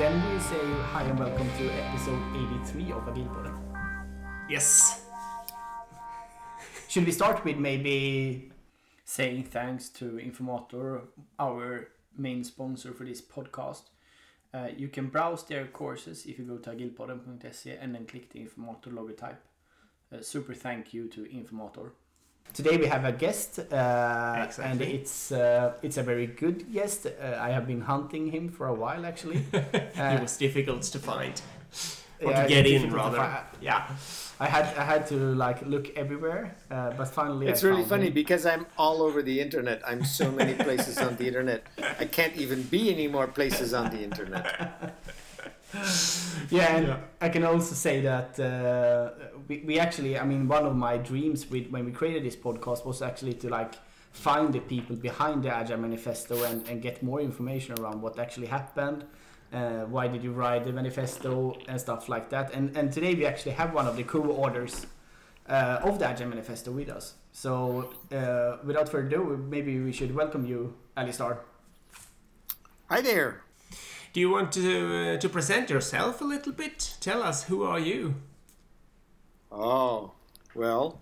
then we say hi and welcome to episode 83 of Agilpodden. Yes. Should we start with maybe saying thanks to Informator, our main sponsor for this podcast? Uh, you can browse their courses if you go to agilpodden.se and then click the Informator logotype. Uh, super thank you to Informator. Today we have a guest, uh, and it's uh, it's a very good guest. Uh, I have been hunting him for a while actually. Uh, it was difficult to find. Or yeah, to get in, rather. fi- Yeah. I had I had to like look everywhere, uh, but finally It's I really found funny him. because I'm all over the internet. I'm so many places on the internet. I can't even be any more places on the internet. Yeah, and Yeah. I can also say that uh, we, we actually, I mean, one of my dreams with when we created this podcast was actually to like find the people behind the Agile Manifesto and, and get more information around what actually happened. Uh, why did you write the manifesto and stuff like that? And and today we actually have one of the co-authors uh, of the Agile Manifesto with us. So uh, without further ado, maybe we should welcome you, Alistair. Hi there. Do you want to uh, to present yourself a little bit? Tell us who are you? Oh, well,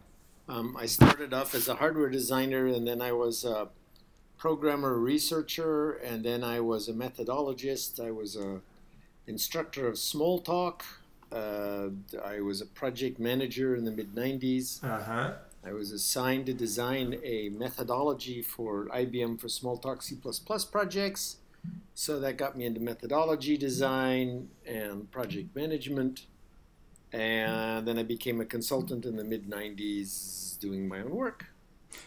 um, I started off as a hardware designer, and then I was a programmer researcher, and then I was a methodologist. I was a instructor of Smalltalk. Uh, I was a project manager in the mid 90s. Uh huh. I was assigned to design a methodology for IBM for Smalltalk C++ projects. So that got me into methodology design and project management. And then I became a consultant in the mid 90s doing my own work.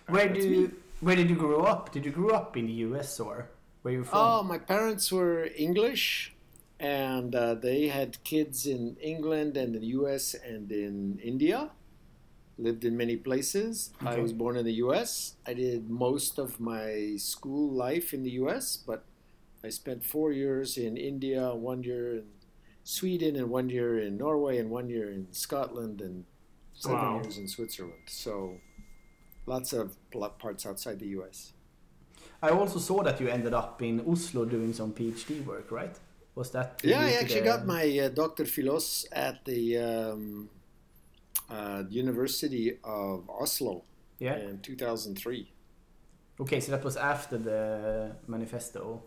Where That's do you, where did you grow up? Did you grow up in the US or where you from? Oh, my parents were English and uh, they had kids in England and in the US and in India. Lived in many places. I was born in the US. I did most of my school life in the US, but I spent four years in India, one year in Sweden, and one year in Norway, and one year in Scotland, and seven Wow. years in Switzerland. So lots of parts outside the US. I also saw that you ended up in Oslo doing some PhD work, right? Was that? Yeah, I actually the- got my uh, Dr. Philos at the um, uh, University of Oslo Yeah. in 2003. Okay, so that was after the manifesto.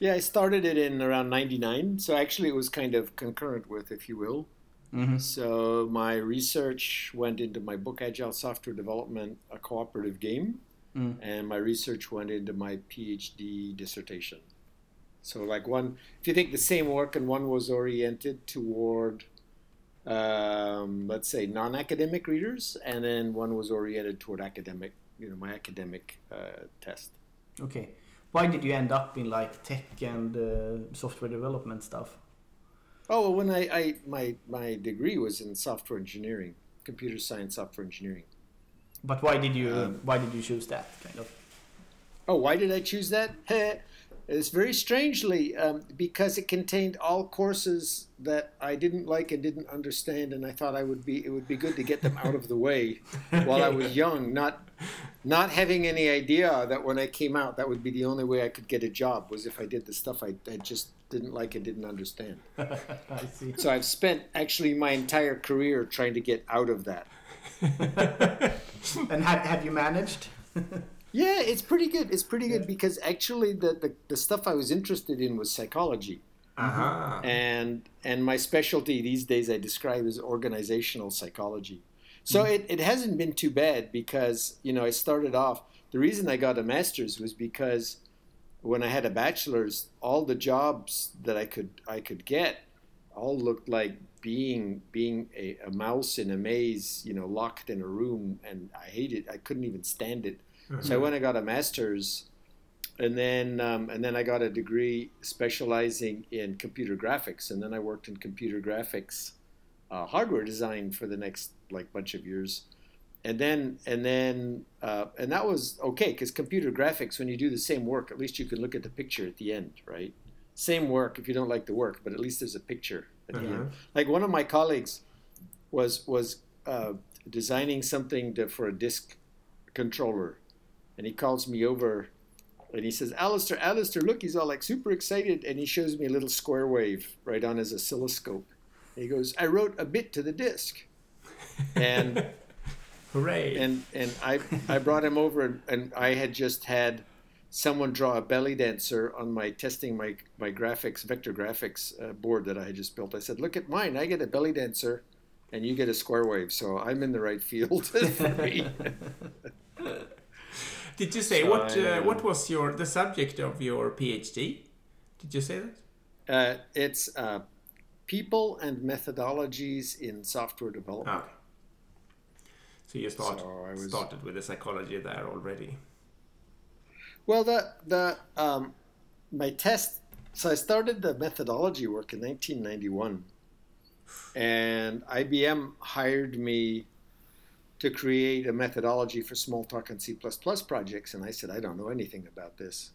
Yeah, I started it in around 99, so actually it was kind of concurrent with, if you will. Mm-hmm. So my research went into my book Agile Software Development, a cooperative game, Mm. and my research went into my PhD dissertation. So like one, if you think the same work, and one was oriented toward, um, let's say, non-academic readers, and then one was oriented toward academic, you know, my academic uh, test. Okay. Why did you end up in like tech and uh, software development stuff? Oh, well, when I, I my my degree was in software engineering, computer science, software engineering. But why did you Um, why did you choose that kind of? Oh, why did I choose that? It's very strangely um, because it contained all courses that I didn't like and didn't understand, and I thought I would be it would be good to get them out of the way while I was young, not not having any idea that when I came out that would be the only way I could get a job was if I did the stuff I, I just didn't like and didn't understand. I see. So I've spent actually my entire career trying to get out of that. And have, have you managed? Yeah, it's pretty good. It's pretty good because actually the, the, the stuff I was interested in was psychology. Uh huh. and and my specialty these days I describe as organizational psychology. So it, it hasn't been too bad because you know I started off. The reason I got a master's was because when I had a bachelor's, all the jobs that I could I could get all looked like being being a, a mouse in a maze, you know, locked in a room, and I hated. I couldn't even stand it. So I went and got a master's, and then um, and then I got a degree specializing in computer graphics, and then I worked in computer graphics, uh, hardware design for the next like bunch of years, and then and then uh, and that was okay because computer graphics when you do the same work, at least you can look at the picture at the end, right? Same work if you don't like the work, but at least there's a picture at the end. Like one of my colleagues was was uh, designing something to, for a disk controller, and he calls me over And he says, Alistair, Alistair, look, he's all like super excited. And he shows me a little square wave right on his oscilloscope. And he goes, I wrote a bit to the disk. And Hooray! and and I I brought him over and, and I had just had someone draw a belly dancer on my testing my my graphics vector graphics uh, board that I had just built. I said, "Look at mine. I get a belly dancer, and you get a square wave. So I'm in the right field for me." Did you say So what? I, Uh, what was your the subject of your PhD? Did you say that? uh, it's uh, people and methodologies in software development. Okay. So you start, So I was- started with the psychology there already. Well, the the um, my test. So I started the methodology work in 1991, and IBM hired me to create a methodology for Smalltalk and C++ projects, and I said I don't know anything about this.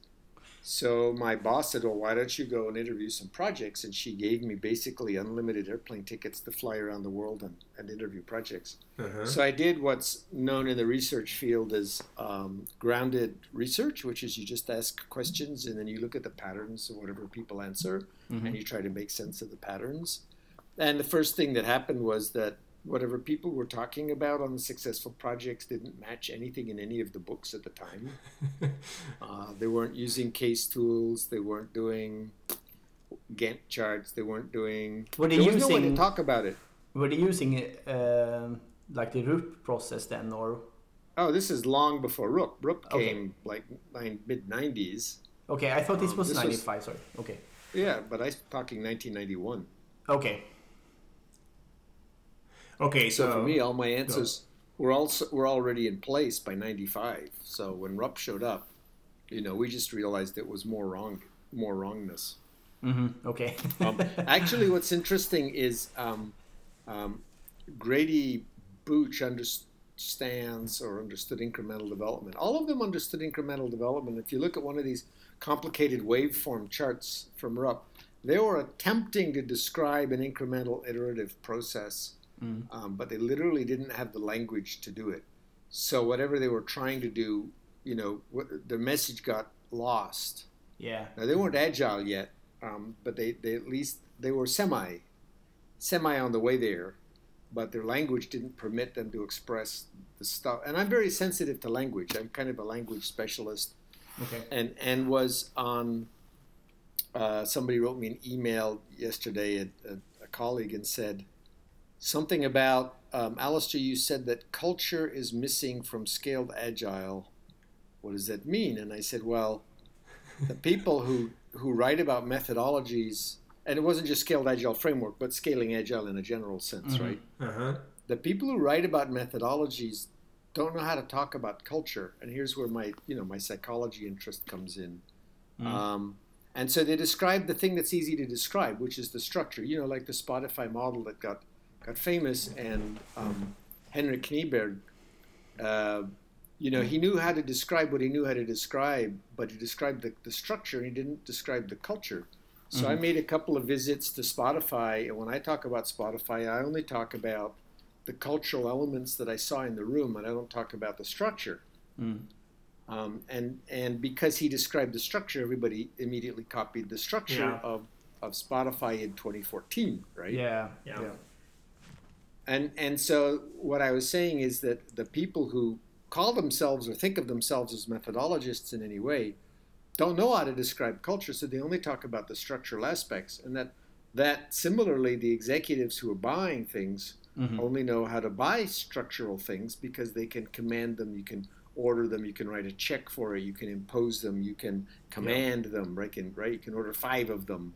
So my boss said, "Well, why don't you go and interview some projects?" And she gave me basically unlimited airplane tickets to fly around the world and, and interview projects. Uh-huh. So I did what's known in the research field as um, grounded research, which is you just ask questions and then you look at the patterns of whatever people answer and you try to make sense of the patterns. And the first thing that happened was that whatever people were talking about on the successful projects didn't match anything in any of the books at the time. uh, they weren't using case tools. They weren't doing Gantt charts. They weren't doing. Were they there was no way to using- talk about it. Were they using um, like the RUP process then, or Oh, this is long before Rook. Rook Okay. came like nine, mid 90s. okay? I thought this Um, was ninety five. Sorry. Okay. Yeah, but I'm talking 1991. Okay. Okay, So so, for me, all my answers were also were already in place by 95. So when RUP showed up, you know, we just realized it was more wrong, more wrongness. hmm Okay. Um, actually, what's interesting is um, um, Grady Booch understands or understood incremental development. All of them understood incremental development. If you look at one of these complicated waveform charts from RUP, they were attempting to describe an incremental iterative process, um, but they literally didn't have the language to do it. So whatever they were trying to do, you know, what, the message got lost. yeah. Now they weren't agile yet, um, but they, they at least they were semi semi on the way there, but their language didn't permit them to express the stuff. And I'm very sensitive to language. I'm kind of a language specialist, Okay. and and was on. Uh, somebody wrote me an email yesterday, a, a, a colleague, and said something about um, Alistair. You said that culture is missing from scaled agile. What does that mean? And I said, well, the people who who write about methodologies, and it wasn't just scaled agile framework, but scaling agile in a general sense, Mhm. right? uh-huh. The people who write about methodologies don't know how to talk about culture, and here's where my you know my psychology interest comes in. Mm. Um, and so they describe the thing that's easy to describe, which is the structure. You know, like the Spotify model that got got famous, and um, Henrik Kniberg. Uh, you know, he knew how to describe what he knew how to describe, but he described the, the structure and he didn't describe the culture. So I made a couple of visits to Spotify, and when I talk about Spotify, I only talk about the cultural elements that I saw in the room, and I don't talk about the structure. Mm. Um, and and because he described the structure, everybody immediately copied the structure Yeah. of, of Spotify in 2014, right? Yeah. Yeah. Yeah. And and so what I was saying is that the people who call themselves or think of themselves as methodologists in any way don't know how to describe culture, so they only talk about the structural aspects, and that that similarly the executives who are buying things Mhm. only know how to buy structural things because they can command them, you can order them, you can write a check for it, you can impose them, you can command them, right? Can, right? You can order five of them,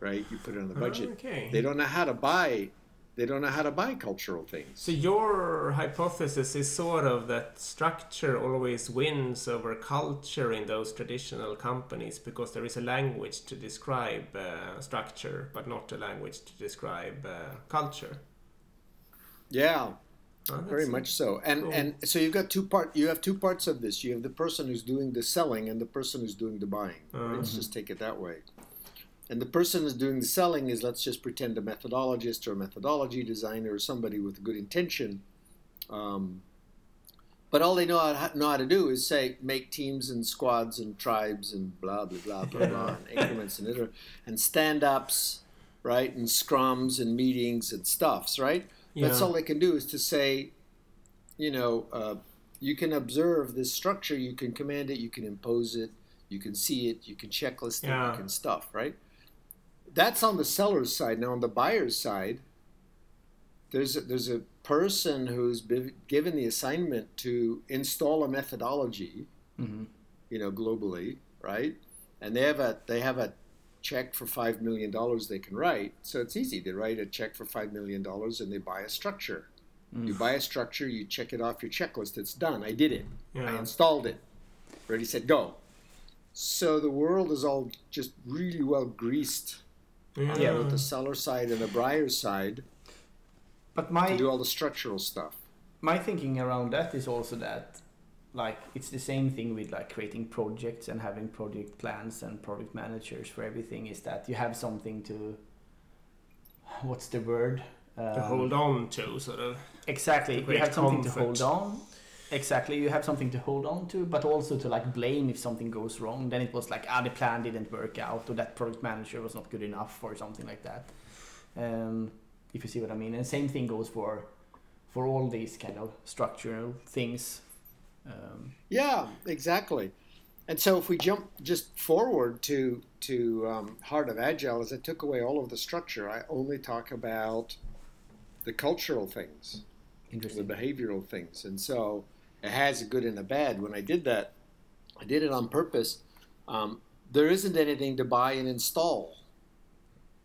right? You put it on the budget. Okay. They don't know how to buy. They don't know how to buy cultural things. So your hypothesis is sort of that structure always wins over culture in those traditional companies because there is a language to describe uh, structure, but not a language to describe uh, culture. Yeah, Oh, very much so. And cool. and so you've got two part. You have two parts of this. You have the person who's doing the selling and the person who's doing the buying. Let's just take it that way. And the person who's doing the selling is let's just pretend a methodologist or a methodology designer or somebody with a good intention. Um, But all they know how, know how to do is say make teams and squads and tribes and blah blah blah blah blah and increments and iter- and stand ups, right? And scrums and meetings and stuffs, right? That's all they can do is to say, you know, uh, you can observe this structure, you can command it, you can impose it, you can see it, you can checklist it, Yeah. you can stuff, right? That's on the seller's side. Now on the buyer's side, there's a, there's a person who's been given the assignment to install a methodology, hmm you know, globally, right? And they have a they have a check for five million dollars they can write. So it's easy. They write a check for five million dollars and they buy a structure. You buy a structure, you check it off your checklist. It's done. I did it. I installed it. Ready, set, go. So the world is all just really well greased Yeah. Yeah, with the seller side and the buyer side But my to my do all the structural stuff. my thinking around that is also that like it's the same thing with like creating projects and having project plans and project managers for everything is that you have something to what's the word um, To hold on to, sort of. exactly to you have something comfort. to hold on exactly you have something to hold on to but also to like blame if something goes wrong. Then it was like ah the plan didn't work out or that product manager was not good enough or something like that. Um, if you see what i mean. And same thing goes for for all these kind of structural things. Um, Yeah, exactly. And so if we jump just forward to to um, Heart of Agile, as I took away all of the structure, I only talk about the cultural things, the behavioral things, and so it has a good and a bad. When I did that, I did it on purpose. Um, there isn't anything to buy and install.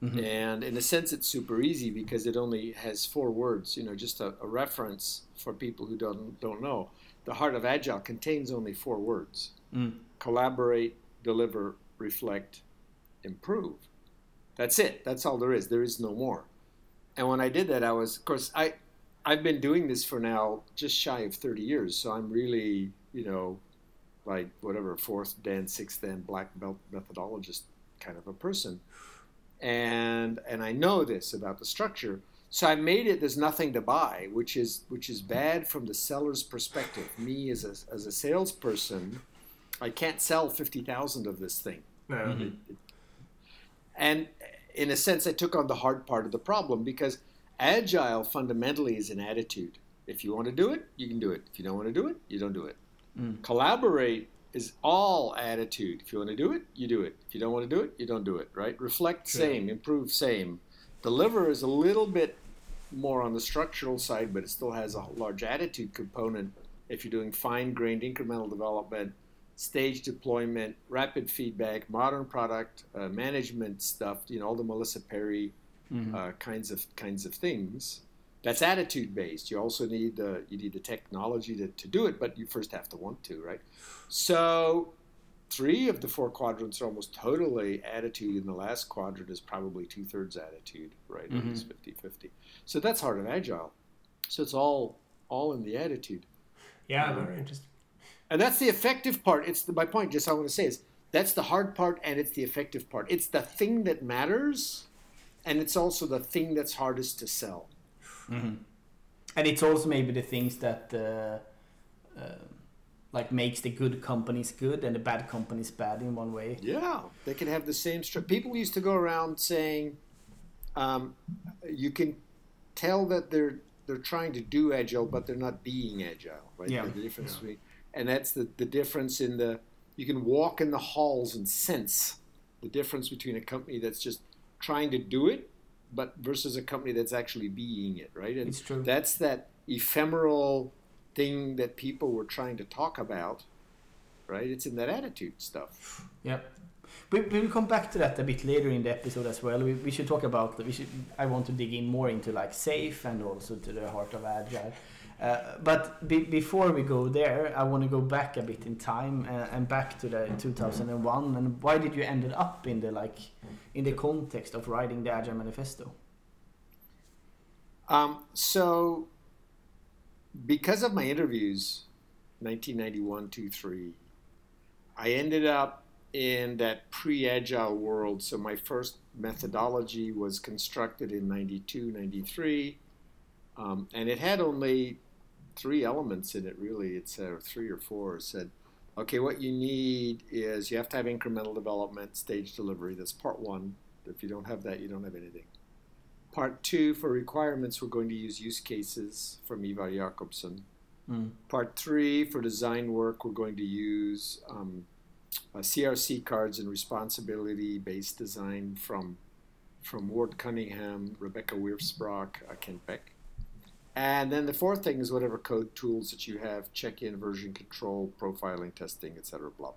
Mhm. And in a sense, it's super easy because it only has four words. You know, just a, a reference for people who don't don't know. The heart of agile contains only four words: Mm. collaborate, deliver, reflect, improve. That's it. That's all there is. There is no more. And when I did that, I was, of course, I I've been doing this for now just shy of 30 years. So I'm really, you know, like whatever fourth dan, sixth dan, black belt methodologist kind of a person and and I know this about the structure. So I made it. There's nothing to buy, which is which is bad from the seller's perspective. Me as a as a salesperson, I can't sell fifty thousand of this thing. No. Mhm. And in a sense, I took on the hard part of the problem because agile fundamentally is an attitude. If you want to do it, you can do it. If you don't want to do it, you don't do it. Mm. Collaborate is all attitude. If you want to do it, you do it. If you don't want to do it, you don't do it, right? Reflect, True. same. Improve, same. Deliver is a little bit more on the structural side, but it still has a large attitude component if you're doing fine grained incremental development, stage deployment, rapid feedback, modern product uh, management stuff, you know, all the Melissa Perri Mhm. uh, kinds of kinds of things. That's attitude based. You also need the you need the technology to, to do it, but you first have to want to, right? So three of the four quadrants are almost totally attitude, and the last quadrant is probably two thirds attitude, right? Or at least 50-50. So that's hard and agile. So it's all all in the attitude. Yeah, very interesting. And that's the effective part. It's the, my point. Just I want to say is that's the hard part, and it's the effective part. It's the thing that matters, and it's also the thing that's hardest to sell. Mhm. And it's also maybe the things that uh, uh, like makes the good companies good and the bad companies bad in one way. Yeah, they can have the same. Stru- People used to go around saying, um, you can tell that they're they're trying to do agile, but they're not being agile. Right? Yeah. The difference Yeah. between, and that's the the difference in the. You can walk in the halls and sense the difference between a company that's just trying to do it, but versus a company that's actually being it. Right, and It's true. that's that ephemeral thing that people were trying to talk about. Right, it's in that attitude stuff. Yep. We, we will come back to that a bit later in the episode as well. We, we should talk about. We should. I want to dig in more into like SAFe and also to the heart of agile. Uh, but be, before we go there, I want to go back a bit in time uh, and back to the 2001. And why did you ended up in the like in the context of writing the Agile Manifesto? Um, so, because of my interviews, 1991, 2, 3, I ended up in that pre agile world. So, my first methodology was constructed in 92, 93, um, and it had only three elements in it really. It's uh, three or four. It said, okay, what you need is you have to have incremental development, stage delivery. That's part one. If you don't have that, you don't have anything. Part two, for requirements, we're going to use use cases from Ivar Jacobson. Mm. Part three, for design work, we're going to use um, uh, CRC cards and responsibility based design from from Ward Cunningham, Rebecca Wirfs-Brock, uh, Kent Beck. And then the fourth thing is whatever code tools that you have, check-in, version control, profiling, testing, etc. Blah.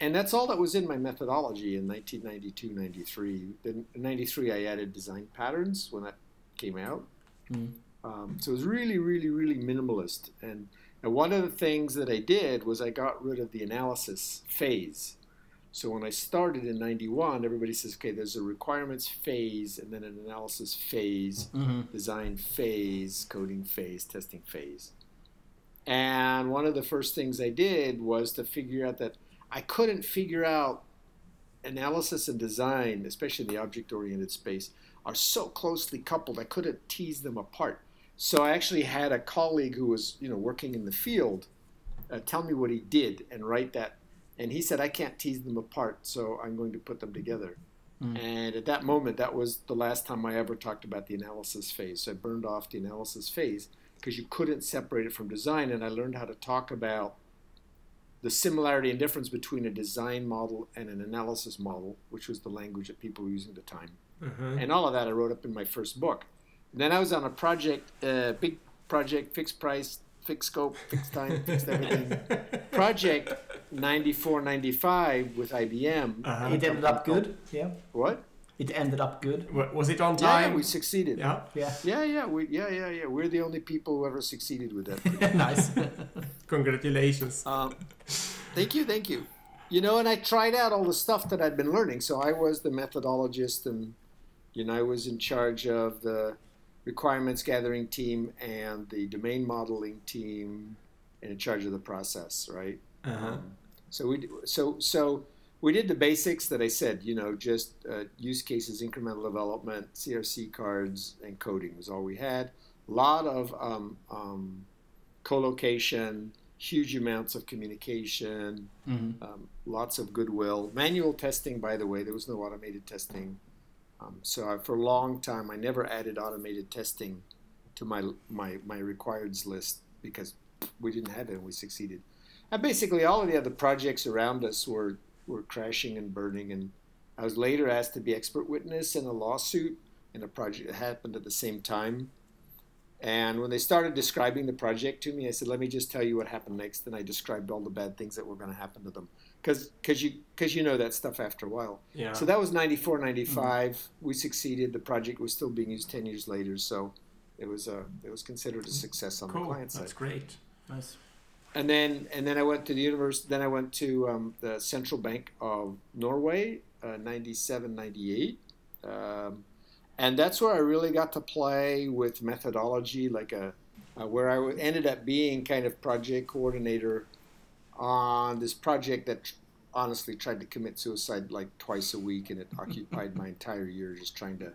And that's all that was in my methodology in 1992, 93. Then in 93, I added design patterns when that came out. Mm. Um, so it was really, really, really minimalist. And, and one of the things that I did was I got rid of the analysis phase. So when I started in 91, everybody says, okay, there's a requirements phase and then an analysis phase, Mm-hmm. design phase, coding phase, testing phase. And one of the first things I did was to figure out that I couldn't figure out analysis and design, especially in the object oriented space, are so closely coupled. I couldn't tease them apart. So I actually had a colleague who was, you know, working in the field uh, tell me what he did and write that. And he said, I can't tease them apart, so I'm going to put them together. Mm. And at that moment, that was the last time I ever talked about the analysis phase. So I burned off the analysis phase because you couldn't separate it from design. And I learned how to talk about the similarity and difference between a design model and an analysis model, which was the language that people were using at the time. Mhm. And all of that I wrote up in my first book. then I was on a project, uh, big project, fixed price, fixed scope, fixed time, fixed everything. project 94, 95 with IBM. Uh-huh. It ended up good. Yeah. What? It ended up good. Was it on Yeah, time? yeah, we succeeded. Yeah. Yeah. Yeah, yeah, we, yeah, yeah, yeah. We're the only people who ever succeeded with that. nice. Congratulations. Um, thank you, thank you. You know, and I tried out all the stuff that I'd been learning. So I was the methodologist, and you know, I was in charge of the requirements gathering team and the domain modeling team, and in charge of the process, right? Uh-huh. Um, so we so so we did the basics that I said. You know, just uh, use cases, incremental development, CRC cards, and coding was all we had. A lot of um, um, co-location, huge amounts of communication, hmm um, lots of goodwill. Manual testing, by the way, there was no automated testing. Um, so I, for a long time, I never added automated testing to my my my requireds list because we didn't have it and we succeeded. And basically, all of the other projects around us were were crashing and burning. And I was later asked to be expert witness in a lawsuit in a project that happened at the same time. And when they started describing the project to me, I said, "Let me just tell you what happened next." And I described all the bad things that were going to happen to them, because because you because you know that stuff after a while. Yeah. So that was 94, mm-hmm. 95. We succeeded. The project was still being used 10 years later. So it was a it was considered a success on the client side. That's great. Nice. And then and then I went to the university. Then I went to um, the Central Bank of Norway, uh, 97, 98. Um, and that's where I really got to play with methodology, like a uh, where I ended up being kind of project coordinator on this project that tr- honestly tried to commit suicide like twice a week, and it occupied my entire year just trying to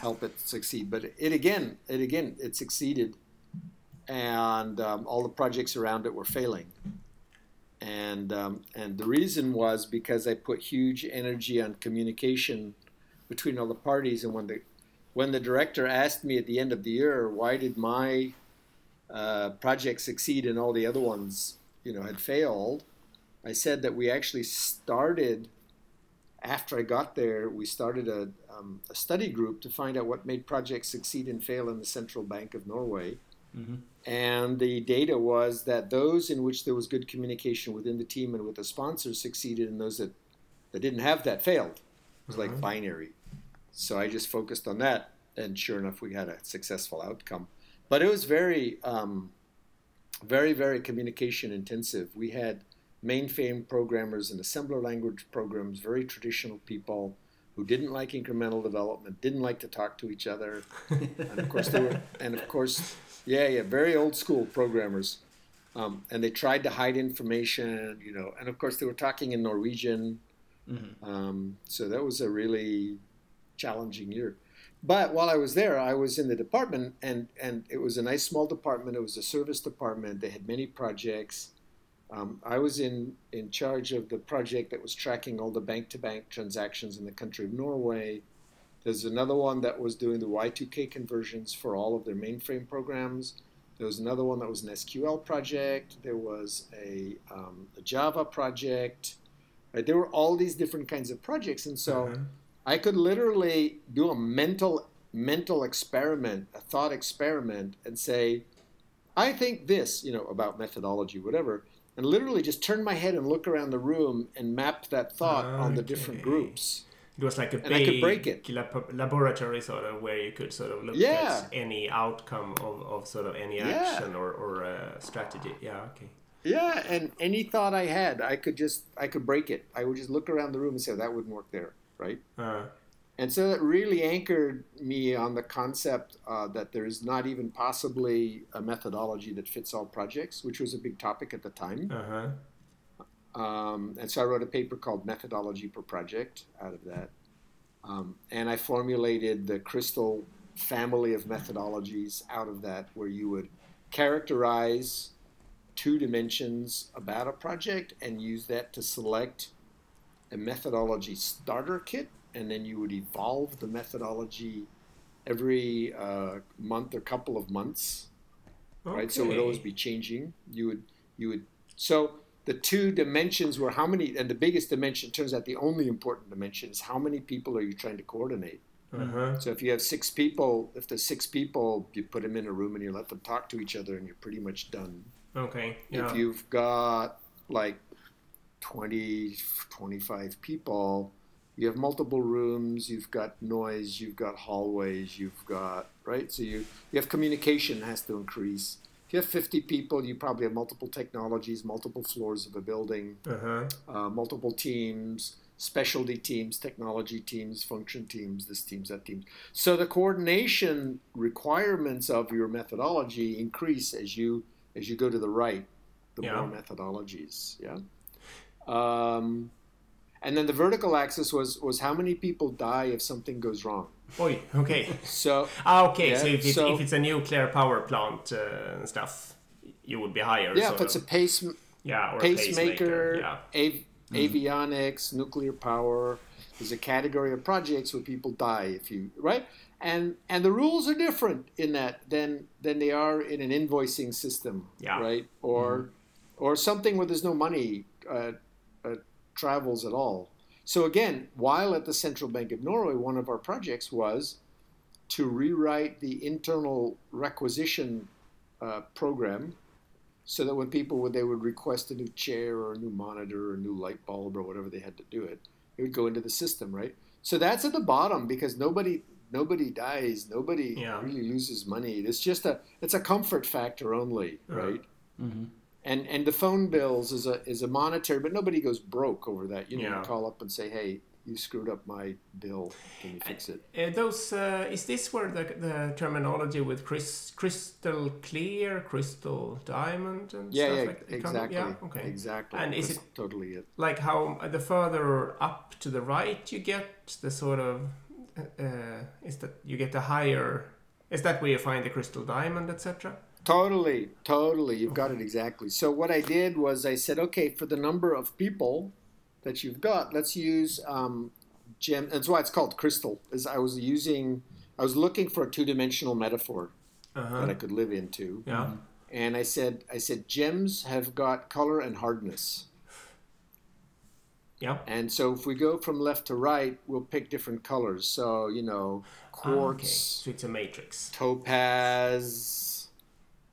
help it succeed. But it again, it again, it succeeded, and um, all the projects around it were failing. And um, and the reason was because I put huge energy on communication between all the parties, and when the when the director asked me at the end of the year, why did my uh, project succeed and all the other ones, you know, had failed, I said that we actually started after I got there. We started a, um, a study group to find out what made projects succeed and fail in the Central Bank of Norway. Hmm And the data was that those in which there was good communication within the team and with the sponsors succeeded, and those that, that didn't have that failed. It was like Mhm. binary. So I just focused on that, and sure enough, we had a successful outcome. But it was very, um, very, very communication intensive. We had mainframe programmers and assembler language programs, very traditional people who didn't like incremental development, didn't like to talk to each other, and of course they were, and of course, yeah, yeah, very old school programmers, um, and they tried to hide information, you know, and of course they were talking in Norwegian, hmm um, so that was a really challenging year. but while I was there, I was in the department, and and it was a nice small department. It was a service department. They had many projects. Um, I was in in charge of the project that was tracking all the bank to bank transactions in the country of Norway. There's another one that was doing the Y2K conversions for all of their mainframe programs. There was another one that was an SQL project. There was a, um, a Java project. Right? There were all these different kinds of projects, and so Uh-huh. I could literally do a mental mental experiment, a thought experiment, and say, I think this, you know, about methodology, whatever, and literally just turn my head and look around the room and map that thought on the different groups. It was like a And big lab- laboratory sort of where you could sort of look Yeah. at any outcome of, of sort of any Yeah. action or, or uh, strategy. Yeah, okay. Yeah, and any thought I had, I could just I could break it. I would just look around the room and say that wouldn't work there, right? Uh, And so that really anchored me on the concept uh, that there is not even possibly a methodology that fits all projects, which was a big topic at the time. uh-huh. Um, and so I wrote a paper called Methodology per Project out of that. Um, and I formulated the crystal family of methodologies out of that, where you would characterize two dimensions about a project and use that to select a methodology starter kit. And then you would evolve the methodology every uh, month or couple of months right? So it would always be changing. You would you would so the two dimensions were how many and the biggest dimension turns out the only important dimension is how many people are you trying to coordinate. Uh-huh. So if you have six people, if there's six people, you put them in a room and you let them talk to each other and you're pretty much done. Okay. Yeah. If you've got like 20, 25 people, you have multiple rooms, you've got noise, you've got hallways, you've got, right? So you, you have communication has to increase. If you have 50 people, you probably have multiple technologies, multiple floors of a building, uh-huh. uh, multiple teams, specialty teams, technology teams, function teams, this teams, that teams. So the coordination requirements of your methodology increase as you as you go to the right, the Yeah. more methodologies. Yeah. Um, and then the vertical axis was was how many people die if something goes wrong. Oi, okay. So Ah, okay, Yeah, so if it's, so- if it's a nuclear power plant uh, and stuff, you would be higher. yeah, if it's a of. pace yeah, or a pacemaker, Yeah. av- avionics, nuclear power. There's a category of projects where people die if you right, and and the rules are different in that than than they are in an invoicing system, Yeah. right, or or something where there's no money uh, travels at all. So again, while at the Central Bank of Norway, one of our projects was to rewrite the internal requisition uh, program so that when people would they would request a new chair or a new monitor or a new light bulb or whatever they had to do it, it would go into the system, right? So that's at the bottom because nobody nobody dies, nobody Yeah. really loses money. It's just a it's a comfort factor only, right? Mm-hmm. And and the phone bills is a is a monetary, but nobody goes broke over that. You know, Yeah. you call up and say, hey, you screwed up my bill. Can you fix it? Uh, those uh, is this where the, the terminology with crys- crystal clear, crystal diamond, and Yeah, stuff yeah, like comes- exactly. Yeah, okay. Exactly. And is That's it- totally it? Like how the further up to the right you get, the sort of uh, is that you get a higher. Is that where you find the crystal diamond, etc.? Totally, totally. You've got it exactly. So what I did was I said, okay, for the number of people that you've got, let's use um, gem. That's why it's called crystal. Is I was using, I was looking for a two-dimensional metaphor that I Uh-huh. could live into, Yeah. and I said, I said gems have got color and hardness. Yeah. And so if we go from left to right, we'll pick different colors. So you know, Ah, okay. quartz, So it's a matrix. topaz,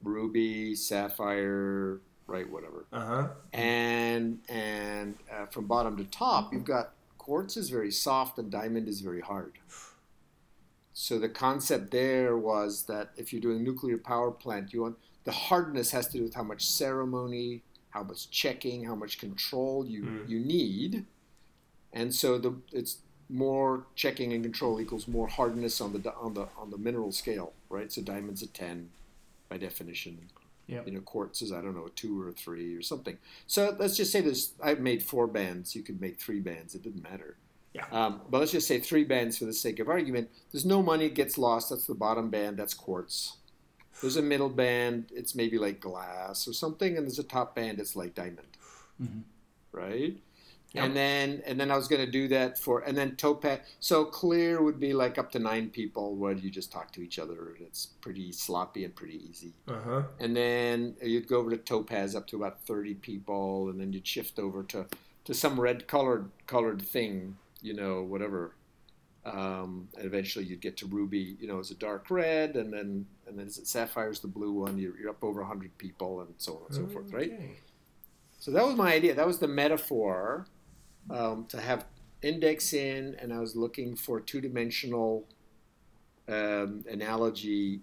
ruby, sapphire, right, whatever. Uh huh. and and uh, from bottom to top you've got quartz is very soft and diamond is very hard so the concept there was that if you're doing nuclear power plant you want the hardness has to do with how much ceremony how much checking how much control you Mm. you need and so the it's more checking and control equals more hardness on the on the on the mineral scale right so diamonds a 10 by definition Yep. you know, quartz is I don't know a two or a three or something. So let's just say there's I've made four bands. You could make three bands. It didn't matter. Yeah. Um, but let's just say three bands for the sake of argument. There's no money, it gets lost. That's the bottom band. That's quartz. There's a middle band. It's maybe like glass or something, and there's a top band. It's like diamond. Mhm. Right. Yep. And then and then I was going to do that for and then topaz. So clear would be like up to nine people where you just talk to each other. and It's pretty sloppy and pretty easy. Uh huh. And then you'd go over to topaz up to about thirty people, and then you'd shift over to to some red colored colored thing, you know, whatever. Um, and eventually you'd get to ruby, you know, as a dark red, and then and then as it sapphire's the blue one. You're, you're up over hundred people, and so on and so forth, right? So that was my idea. That was the metaphor um, to have index in, and I was looking for two dimensional um, analogy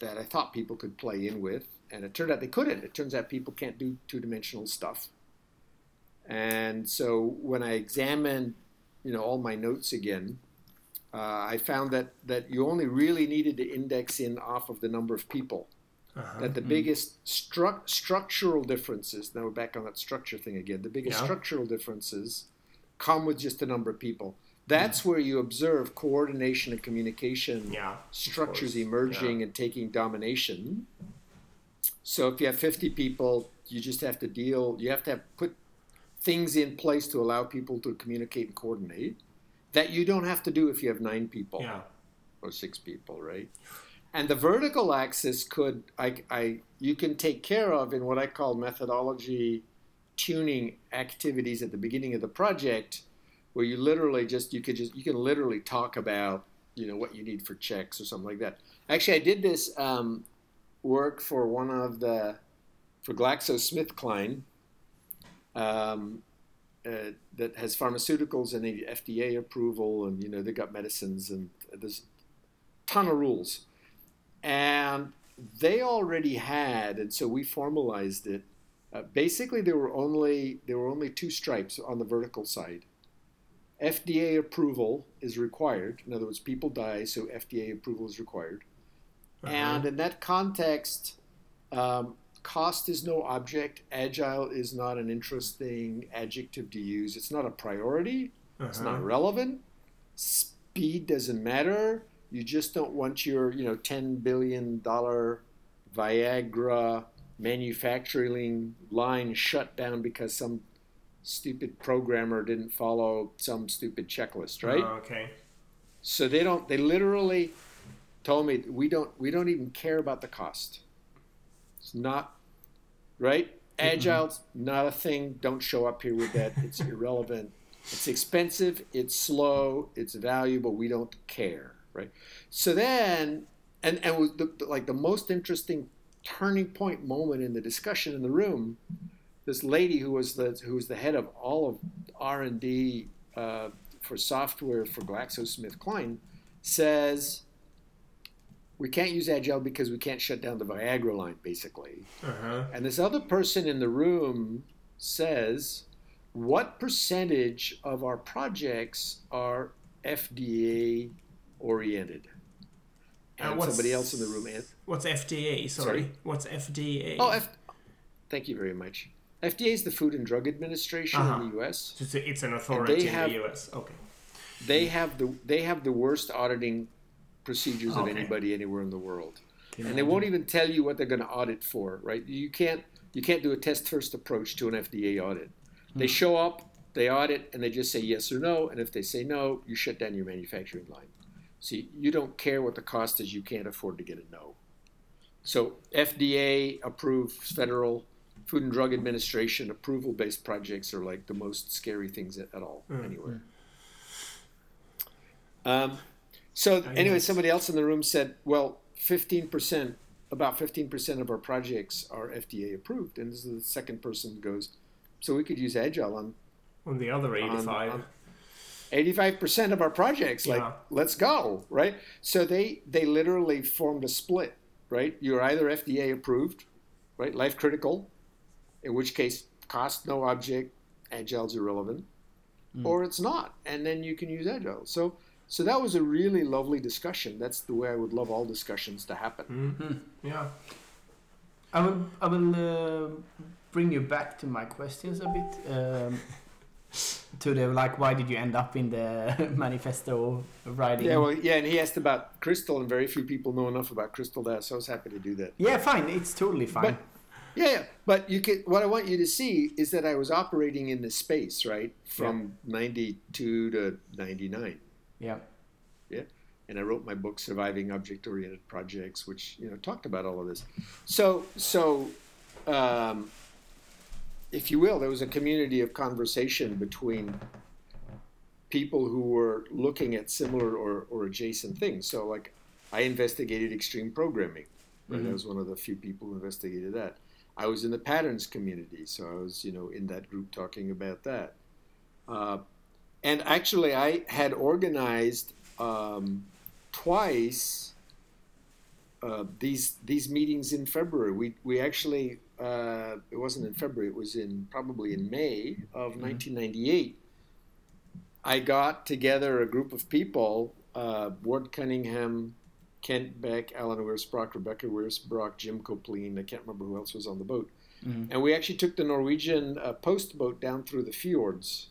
that I thought people could play in with, and it turned out they couldn't. It turns out people can't do two dimensional stuff. And so when I examined, you know, all my notes again, uh, I found that that you only really needed to index in off of the number of people Uh-huh. that the biggest stru- structural differences now we're back on that structure thing again the biggest Yeah. structural differences come with just the number of people that's where you observe coordination and communication Yeah. structures emerging and taking domination so if you have 50 people you just have to deal you have to have put things in place to allow people to communicate and coordinate that you don't have to do if you have nine people Yeah. or six people, right? And the vertical axis could I, I you can take care of in what I call methodology tuning activities at the beginning of the project, where you literally just you could just you can literally talk about you know what you need for checks or something like that. Actually, I did this um, work for one of the for GlaxoSmithKline. Um, uh, that has pharmaceuticals and the FDA approval, and you know they got medicines, and there's a ton of rules, and they already had, and so we formalized it. Uh, basically, there were only there were only two stripes on the vertical side. FDA approval is required. In other words, people die, so FDA approval is required. Uh-huh. And in that context, um, cost is no object. Agile is not an interesting adjective to use. It's not a priority. It's Uh-huh. not relevant. Speed doesn't matter. You just don't want your, you know, ten billion dollar Viagra manufacturing line shut down because some stupid programmer didn't follow some stupid checklist, right? Oh, okay. So they don't. They literally told me we don't. We don't even care about the cost. It's not right. Mm-hmm. Agile's not a thing. Don't show up here with that. It's irrelevant. It's expensive. It's slow. It's valuable. We don't care. Right. So then, and and the- like the most interesting turning point moment in the discussion in the room. This lady who was the who was the head of all of R and D uh, for software for GlaxoSmithKline says we can't use Agile because we can't shut down the Viagra line, basically. Uh-huh. And this other person in the room says, What percentage of our projects are FDA oriented? And And somebody else in the room, What's FDA? Sorry. Sorry? What's FDA? oh, F- thank you very much. FDA is the Food and Drug Administration Uh-huh. in the U.S. So it's, an authority in have- the US. Okay. They have the they have the worst auditing procedures of anybody anywhere in the world. Can and they won't even tell you what they're going to audit for right you can't you can't do a test first approach to an fda audit they show up they audit and they just say yes or no and if they say no you shut down your manufacturing line See, you don't care what the cost is, you can't afford to get a no. So, FDA approves federal Food and Drug Administration approval based projects are like the most scary things at, at all, mm-hmm. anywhere. Mm. Um, so, I anyway, guess. somebody else in the room said, well, 15%, about 15% of our projects are FDA approved. And this is the second person goes, so we could use Agile on, on the other 85. On, on, 85% of our projects like yeah. let's go right? So they they literally formed a split right? You're either fda approved right? Life critical in which case cost no object agile's irrelevant. Mm. or it's not and then you can use agile so so that was a really lovely discussion. That's the way i would love all discussions to happen. Mm-hmm. yeah. I will i will uh, bring you back to my questions a bit. Um, to the like, why did you end up in the manifesto writing? Yeah, well, yeah, and he asked about crystal, and very few people know enough about crystal there so I was happy to do that. yeah, fine. It's totally fine. But yeah, yeah, but you could. What I want you to see is that I was operating in this space, right, from '92 to '99, yeah. Yeah. And I wrote my book, Surviving Object-Oriented Projects, which you know talked about all of this. So, so, um, if you will, there was a community of conversation between people who were looking at similar or, or adjacent things. So, like, I investigated extreme programming. Right, I was one of the few people who investigated that. I was in the patterns community, so I was, you know, in that group talking about that. Uh, and actually, I had organized um, twice uh, these these meetings in February. We we actually uh, it wasn't in February. It was in probably in May of 1998. I got together a group of people: uh, Ward Cunningham, Kent Beck, Alan Weir, Wirfs-Brock, Rebecca Wirfs-Brock, Jim Coplien. I can't remember who else was on the boat. Mhm. And we actually took the Norwegian uh, post boat down through the fjords,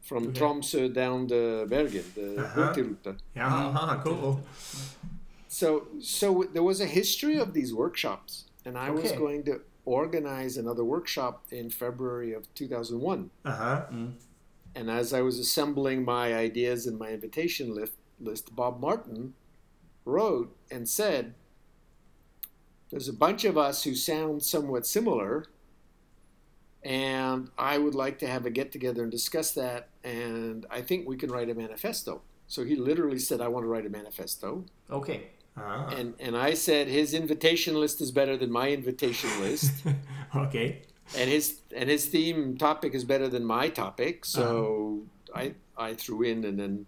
from Okay. Tromsø down to Bergen, the Uh-huh. Hurtigrute. Yeah, cool. So, so there was a history of these workshops, and I was going to organize another workshop in February of 2001. Uh huh. And as I was assembling my ideas and my invitation list, list Bob Martin wrote and said, There's a bunch of us who sound somewhat similar, and I would like to have a get together and discuss that, and I think we can write a manifesto. So he literally said, I want to write a manifesto. Okay. Ah. And, and I said, His invitation list is better than my invitation list. okay. and his and his theme topic is better than my topic so i i threw in and then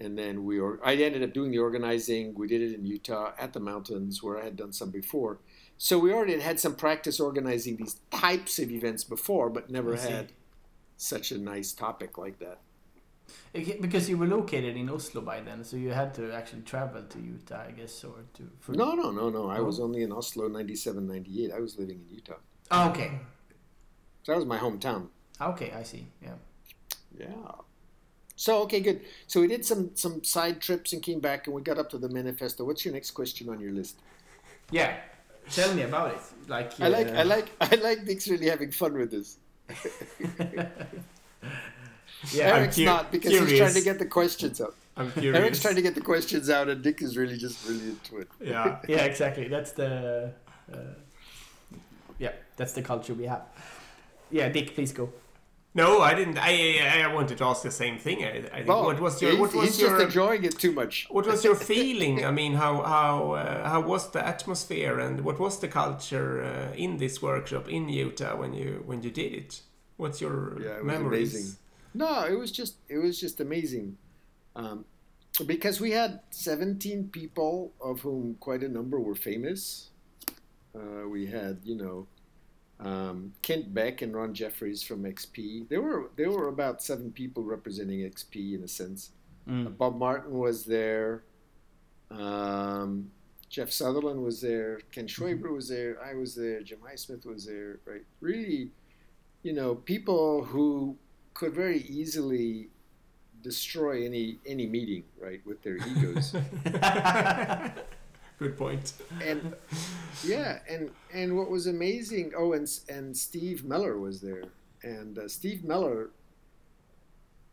and then we or i ended up doing the organizing we did it in utah at the mountains where i had done some before so we already had some practice organizing these types of events before but never had such a nice topic like that Because you were located in Oslo by then, so you had to actually travel to Utah, I guess, or to. For... no no no no i No? was only in oslo 97 98 i was living in utah Oh, okay. so that was my hometown Okay, I see. Yeah. Yeah. So okay, good. So we did some some side trips and came back, and we got up to the manifesto. What's your next question on your list? Yeah. Tell me about it. Like. I like uh, I like I like Nick's really having fun with this. Yeah. Eric's cu- not because he's trying to get the questions out. I'm curious. Eric's trying to get the questions out, and Nick is really just really into it. Yeah. yeah, exactly. That's the. Uh, yeah, that's the culture we have. Yeah, Dick, please go. No, I didn't. I I, I wanted to ask the same thing. I, I think. Well, what was your he's, What was he's your just enjoying it too much. What was your feeling? I mean, how how uh, how was the atmosphere and what was the culture uh, in this workshop in Utah when you when you did it? What's your Yeah, it was memories? amazing. No, it was just it was just amazing, um, because we had 17 people, of whom quite a number were famous. Uh, we had you know um, Kent Beck and Ron Jeffries from XP. There were there were about seven people representing XP in a sense. Mm. Bob Martin was there. Um, Jeff Sutherland was there. Ken Schwaber was there. I was there. Jim Highsmith was there. Right, really, you know, people who could very easily destroy any any meeting, right, with their egos. Good point. and yeah, and and what was amazing. Oh, and and Steve Mellor was there, and uh, Steve Mellor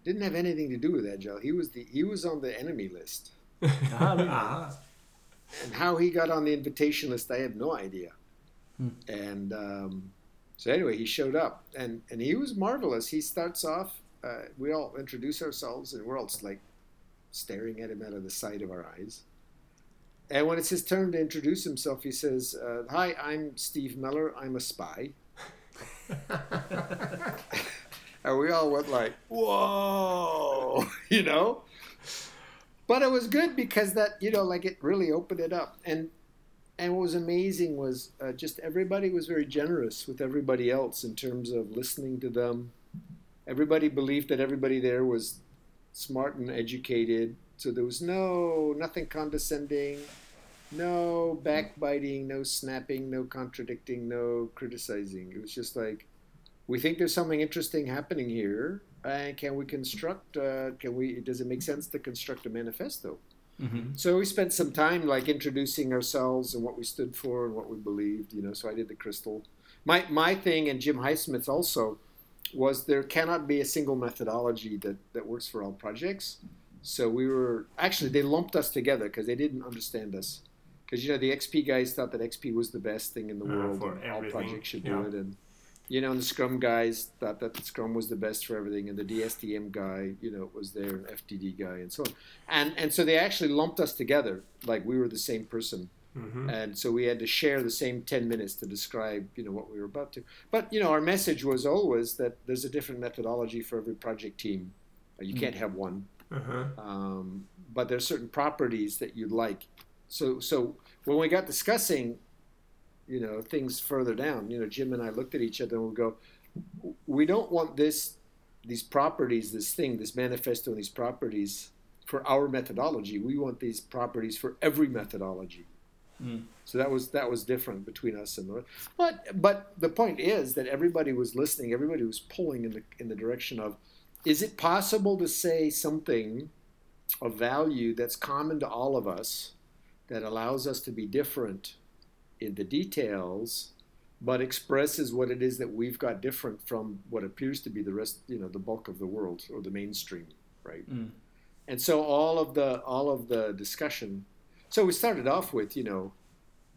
didn't have anything to do with Agile. He was the he was on the enemy list. Ah, really? Ah, And how he got on the invitation list, I have no idea. Hmm. And um, so anyway, he showed up, and and he was marvelous. He starts off. Uh, we all introduce ourselves, and we're all just like staring at him out of the side of our eyes. And when it's his turn to introduce himself, he says, uh, "Hi, I'm Steve Mellor. I'm a spy." and we all went like, "Whoa!" you know. But it was good because that you know, like it really opened it up. And and what was amazing was uh, just everybody was very generous with everybody else in terms of listening to them. Everybody believed that everybody there was smart and educated, so there was no nothing condescending, no backbiting, no snapping, no contradicting, no criticizing. It was just like, we think there's something interesting happening here. and can we construct? Uh, can we? Does it make sense to construct a manifesto? Mm-hmm. So we spent some time like introducing ourselves and what we stood for and what we believed. You know, so I did the crystal. My my thing and Jim Highsmith also was there cannot be a single methodology that that works for all projects. So we were actually they lumped us together because they didn't understand us. Because you know the XP guys thought that XP was the best thing in the Uh, world for and all everything, projects should yeah. do it, and you know and the Scrum guys thought that Scrum was the best for everything, and the DSDM guy you know was their FDD guy, and so on. And and so they actually lumped us together like we were the same person. Hmm and so we had to share the same 10 minutes to describe you know what we were about to. But you know our message was always that there's a different methodology for every project team. You can't have one. Uh-huh. um, but there's certain properties that you'd like. So so when we got discussing you know things further down. You know jim and i looked at each other and we go we don't want this these properties this thing this manifesto and these properties for our methodology. We want these properties for every methodology. Mm. so that was that was different between us and the but but the point is that everybody was listening everybody was pulling in the in the direction of is it possible to say something of value that's common to all of us that allows us to be different in the details but expresses what it is that we've got different from what appears to be the rest you know the bulk of the world or the mainstream right? Mm. and so all of the all of the discussion so we started off with you know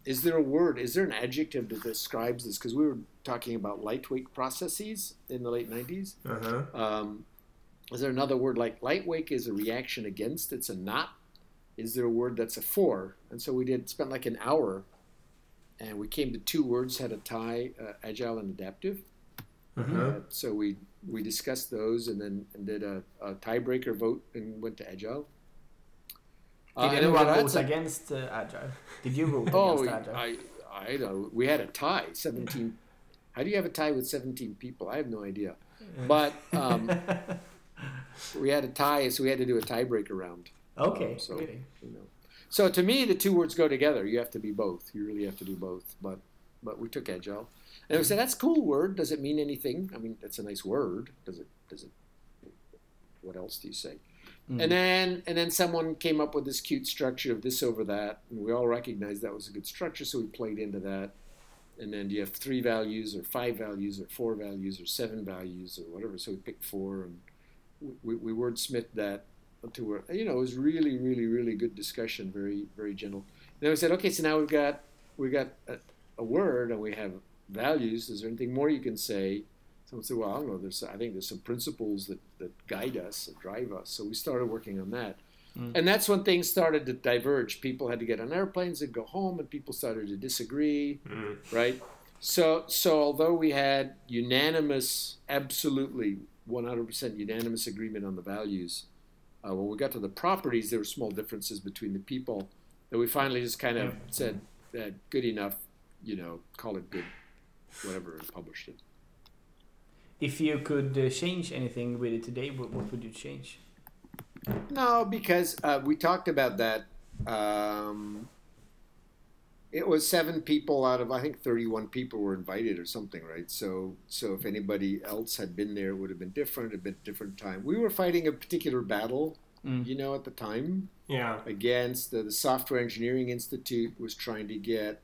is there a word is there an adjective that describes this? Because we were talking about lightweight processes in the late 90s Uh-huh. um, is there another word like lightweight is a reaction against it's a not? Is there a word that's a for? And so we did spent like an hour and we came to two words had a tie uh, agile and adaptive Uh-huh. uh, so we we discussed those and then and did a, a tiebreaker vote and went to agile Uh, Did and then we anyone vote some- against uh, Agile? Did you vote Oh, against Agile? I I know. We had a tie. Seventeen. How do you have a tie with seventeen people? I have no idea. But um, we had a tie, so we had to do a tiebreaker round. okay, so- really. You know. So to me, the two words go together. You have to be both. You really have to do both. But but we took agile, and we said that's a cool word. Does it mean anything? I mean, that's a nice word. Does it? Does it? What else do you say? Mm. And then and then someone came up with this cute structure of this over that, and we all recognized that was a good structure, so we played into that. And then do you have three values or five values or four values or seven values or whatever? So we picked four and we, we wordsmithed that to where you know it was really really really good discussion, very very gentle. And then we said, okay, so now we've got we got a, a word and we have values. Is there anything more you can say? Someone said, well, I don't know. There's I think there's some principles that that guide us, that drive us. So we started working on that. Mm. And that's when things started to diverge. People had to get on airplanes and go home, and people started to disagree Mm. right? So, so although we had unanimous, absolutely 100% unanimous agreement on the values, uh, when we got to the properties, there were small differences between the people that we finally just kind of said, that good enough, you know, call it good, whatever, and published it. If you could uh, change anything with it today, what, what would you change? No, because uh, we talked about that. Um, it was seven people out of I think thirty-one people were invited or something, right? So, so if anybody else had been there, it would have been different. A bit different time. We were fighting a particular battle, Mm. you know, at the time Yeah. against uh, the Software Engineering Institute was trying to get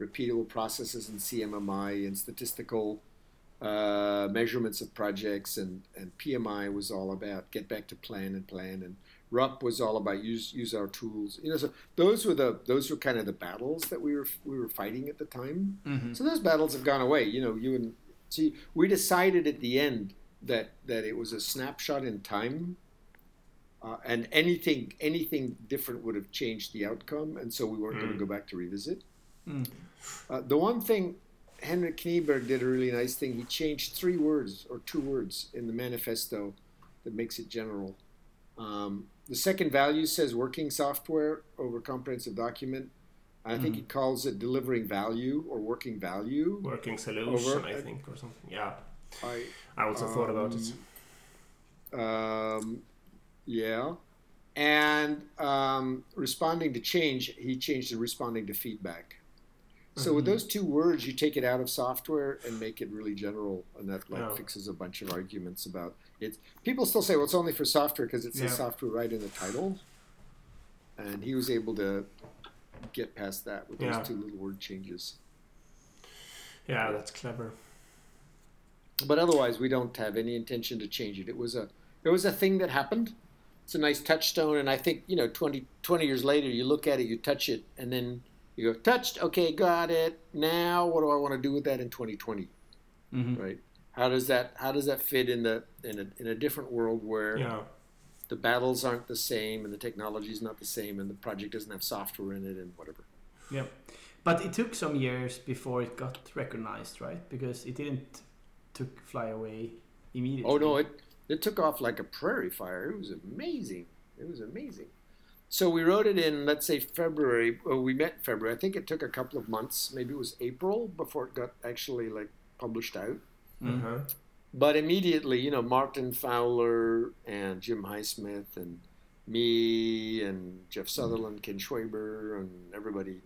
repeatable processes in CMMI and statistical uh, measurements of projects, and, and PMI was all about get back to plan and plan, and RUP was all about use use our tools. You know, so those were the those were kind of the battles that we were we were fighting at the time. Mm-hmm. So those battles have gone away. You know, you and see, we decided at the end that that it was a snapshot in time, uh, and anything anything different would have changed the outcome, and so we weren't going Mm. to go back to revisit. Mm. Uh, the one thing Henrik Kniberg did a really nice thing. He changed three words or two words in the manifesto that makes it general. Um, the second value says working software over comprehensive document. I think he calls it delivering value or working value. Working solution, Over- I think, or something. Yeah. I I also thought about it. Um, yeah. And um, responding to change, he changed to responding to feedback. So with mm-hmm. those two words, you take it out of software and make it really general, and that like fixes a bunch of arguments about it. People still say, "Well, it's only for software because it says Yeah. software right in the title," and he was able to get past that with Yeah. those two little word changes. Yeah, that's clever. But otherwise, we don't have any intention to change it. It was a it was a thing that happened. It's a nice touchstone, and I think you know 20, 20 years later, you look at it, you touch it, and then you go touched. Okay, got it. Now, what do I want to do with that in twenty twenty? Mhm. Right? How does that how does that fit in the in a in a different world where Yeah. the battles aren't the same and the technology is not the same and the project doesn't have software in it and whatever. Yeah, but it took some years before it got recognized, right? Because it didn't took fly away immediately. Oh no, it it took off like a prairie fire. It was amazing. It was amazing. So we wrote it in let's say February. Well, we met February. I think it took a couple of months. Maybe it was April before it got actually like published out. Mm. Uh-huh. But immediately, you know, Martin Fowler and Jim Highsmith and me and Jeff Sutherland, Ken Schwaber, and everybody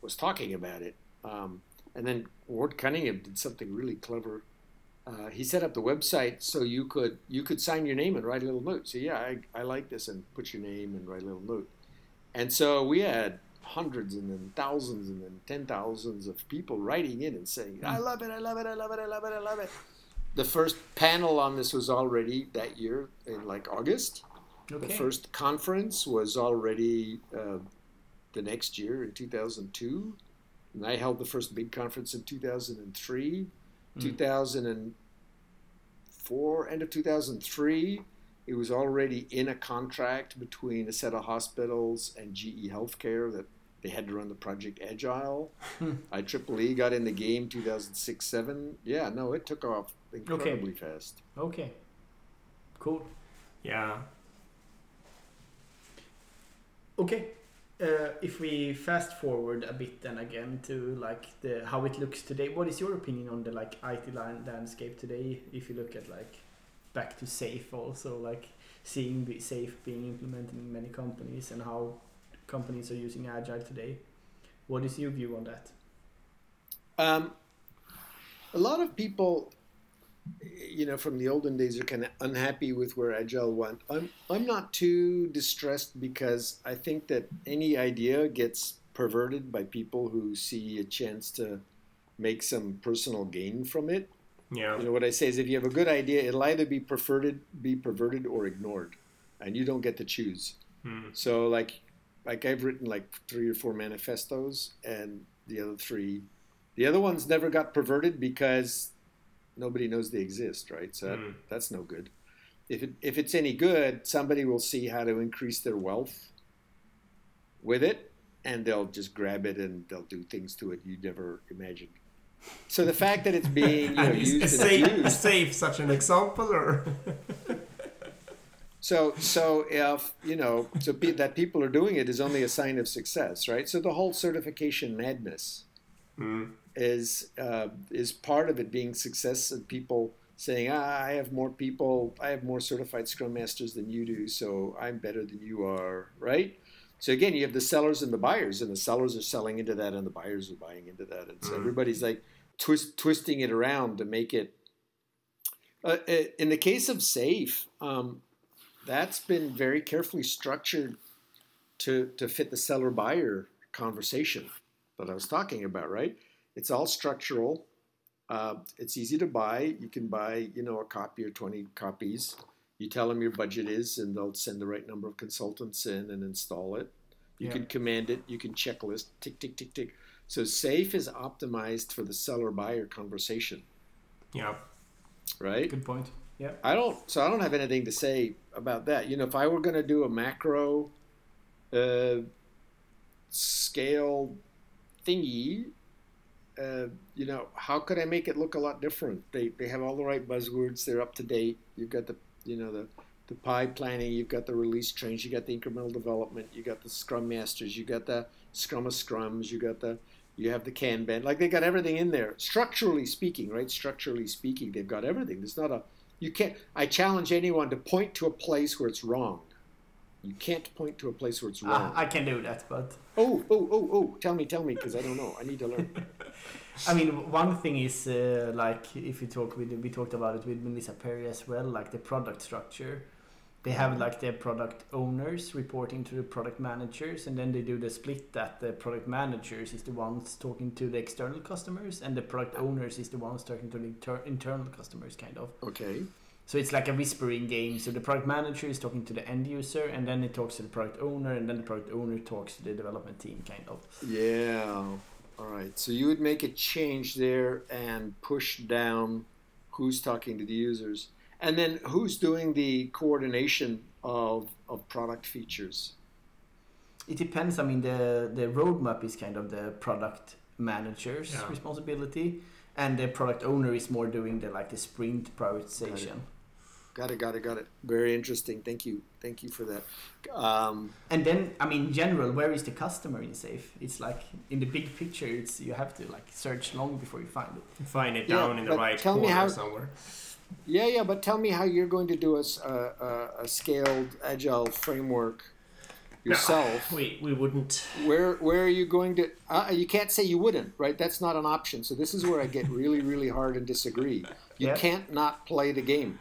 was talking about it. Um, and then Ward Cunningham did something really clever. Uh, he set up the website so you could you could sign your name and write a little note. Say, yeah, I, I like this, and put your name and write a little note. And so we had hundreds and then thousands and then ten thousands of people writing in and saying, I love it, I love it, I love it, I love it, I love it. The first panel on this was already that year in like August. Okay. The first conference was already uh, the next year in 2002. And I held the first big conference in 2003. Hmm. 2004, end of 2003, it was already in a contract between a set of hospitals and GE Healthcare that they had to run the project Agile. Hmm. I Triple IEEE got in the game 2006 7. Yeah, no, it took off incredibly fast. Okay. Cool. Yeah. Okay. Uh, if we fast forward a bit then again to like the how it looks today, what is your opinion on the like IT line landscape today? If you look at like back to SAFe also like seeing the SAFe being implemented in many companies and how companies are using agile today. What is your view on that? Um, a lot of people, you know, from the olden days are kind of unhappy with where Agile went. I'm, I'm not too distressed because I think that any idea gets perverted by people who see a chance to make some personal gain from it. Yeah. You know, what I say is if you have a good idea, it'll either be perverted, be perverted or ignored, and you don't get to choose. Hmm. So like like I've written like three or four manifestos and the other three the other ones never got perverted because nobody knows they exist, right? So Mm. that's no good. If it if it's any good, somebody will see how to increase their wealth with it and they'll just grab it and they'll do things to it you never imagined. So the fact that it's being you know, used is and SAFe, abused such an example, or So, so if you know, so pe- that people are doing it is only a sign of success, right? So the whole certification madness Hmm. Is uh, is part of it being success and people saying, ah, I have more people, I have more certified Scrum Masters than you do, so I'm better than you are, right? So again, you have the sellers and the buyers, and the sellers are selling into that, and the buyers are buying into that, and so Mhm. everybody's like twist, twisting it around to make it. Uh, uh, in the case of SAFe, um, that's been very carefully structured to to fit the seller buyer conversation that I was talking about, right? It's all structural. Uh, it's easy to buy. You can buy, you know, a copy or 20 copies. You tell them your budget is, and they'll send the right number of consultants in and install it. You Yeah. can command it. You can checklist, tick, tick, tick, tick. So SAFe is optimized for the seller buyer conversation, yeah. right? Good point. Yeah. I don't. So I don't have anything to say about that. You know, if I were going to do a macro uh, scale thingy, uh, you know, how could I make it look a lot different? They they have all the right buzzwords. They're up to date. You've got the you know the the PI planning. You've got the release trains. You've got the incremental development. You've got the Scrum masters. You've got the Scrum of Scrums. You got the you have the Kanban. Like they got everything in there. Structurally speaking, right? Structurally speaking, they've got everything. There's not a you can't. I challenge anyone to point to a place where it's wrong. You can't point to a place where it's Uh, wrong. I can do that, but oh, oh, oh, oh! Tell me, tell me, because I don't know. I need to learn. I mean, one thing is uh, like if you talk with we talked about it with Melissa Perri as well, like the product structure. They have like their product owners reporting to the product managers, and then they do the split that the product managers is the ones talking to the external customers, and the product owners is the ones talking to the inter- internal customers, kind of. Okay. So it's like a whispering game. So the product manager is talking to the end user, and then it talks to the product owner, and then the product owner talks to the development team, kind of. Yeah. All right. So you would make a change there and push down who's talking to the users, and then who's doing the coordination of of product features. It depends. I mean, the the roadmap is kind of the product manager's Yeah. responsibility, and the product owner is more doing the like the sprint prioritization. Got it. Got it. Got it. Very interesting. Thank you. Thank you for that. Um, And then, I mean, in general, where is the customer in SAFe? It's like in the big picture, it's you have to like search long before you find it. Find it Yeah, down in the right tell me corner how- somewhere. yeah, yeah. But tell me how you're going to do a scaled agile framework yourself. We we wouldn't. where where are you going to uh, you can't say you wouldn't right that's not an option so this is where i get really really hard and disagree you Yeah. can't not play the game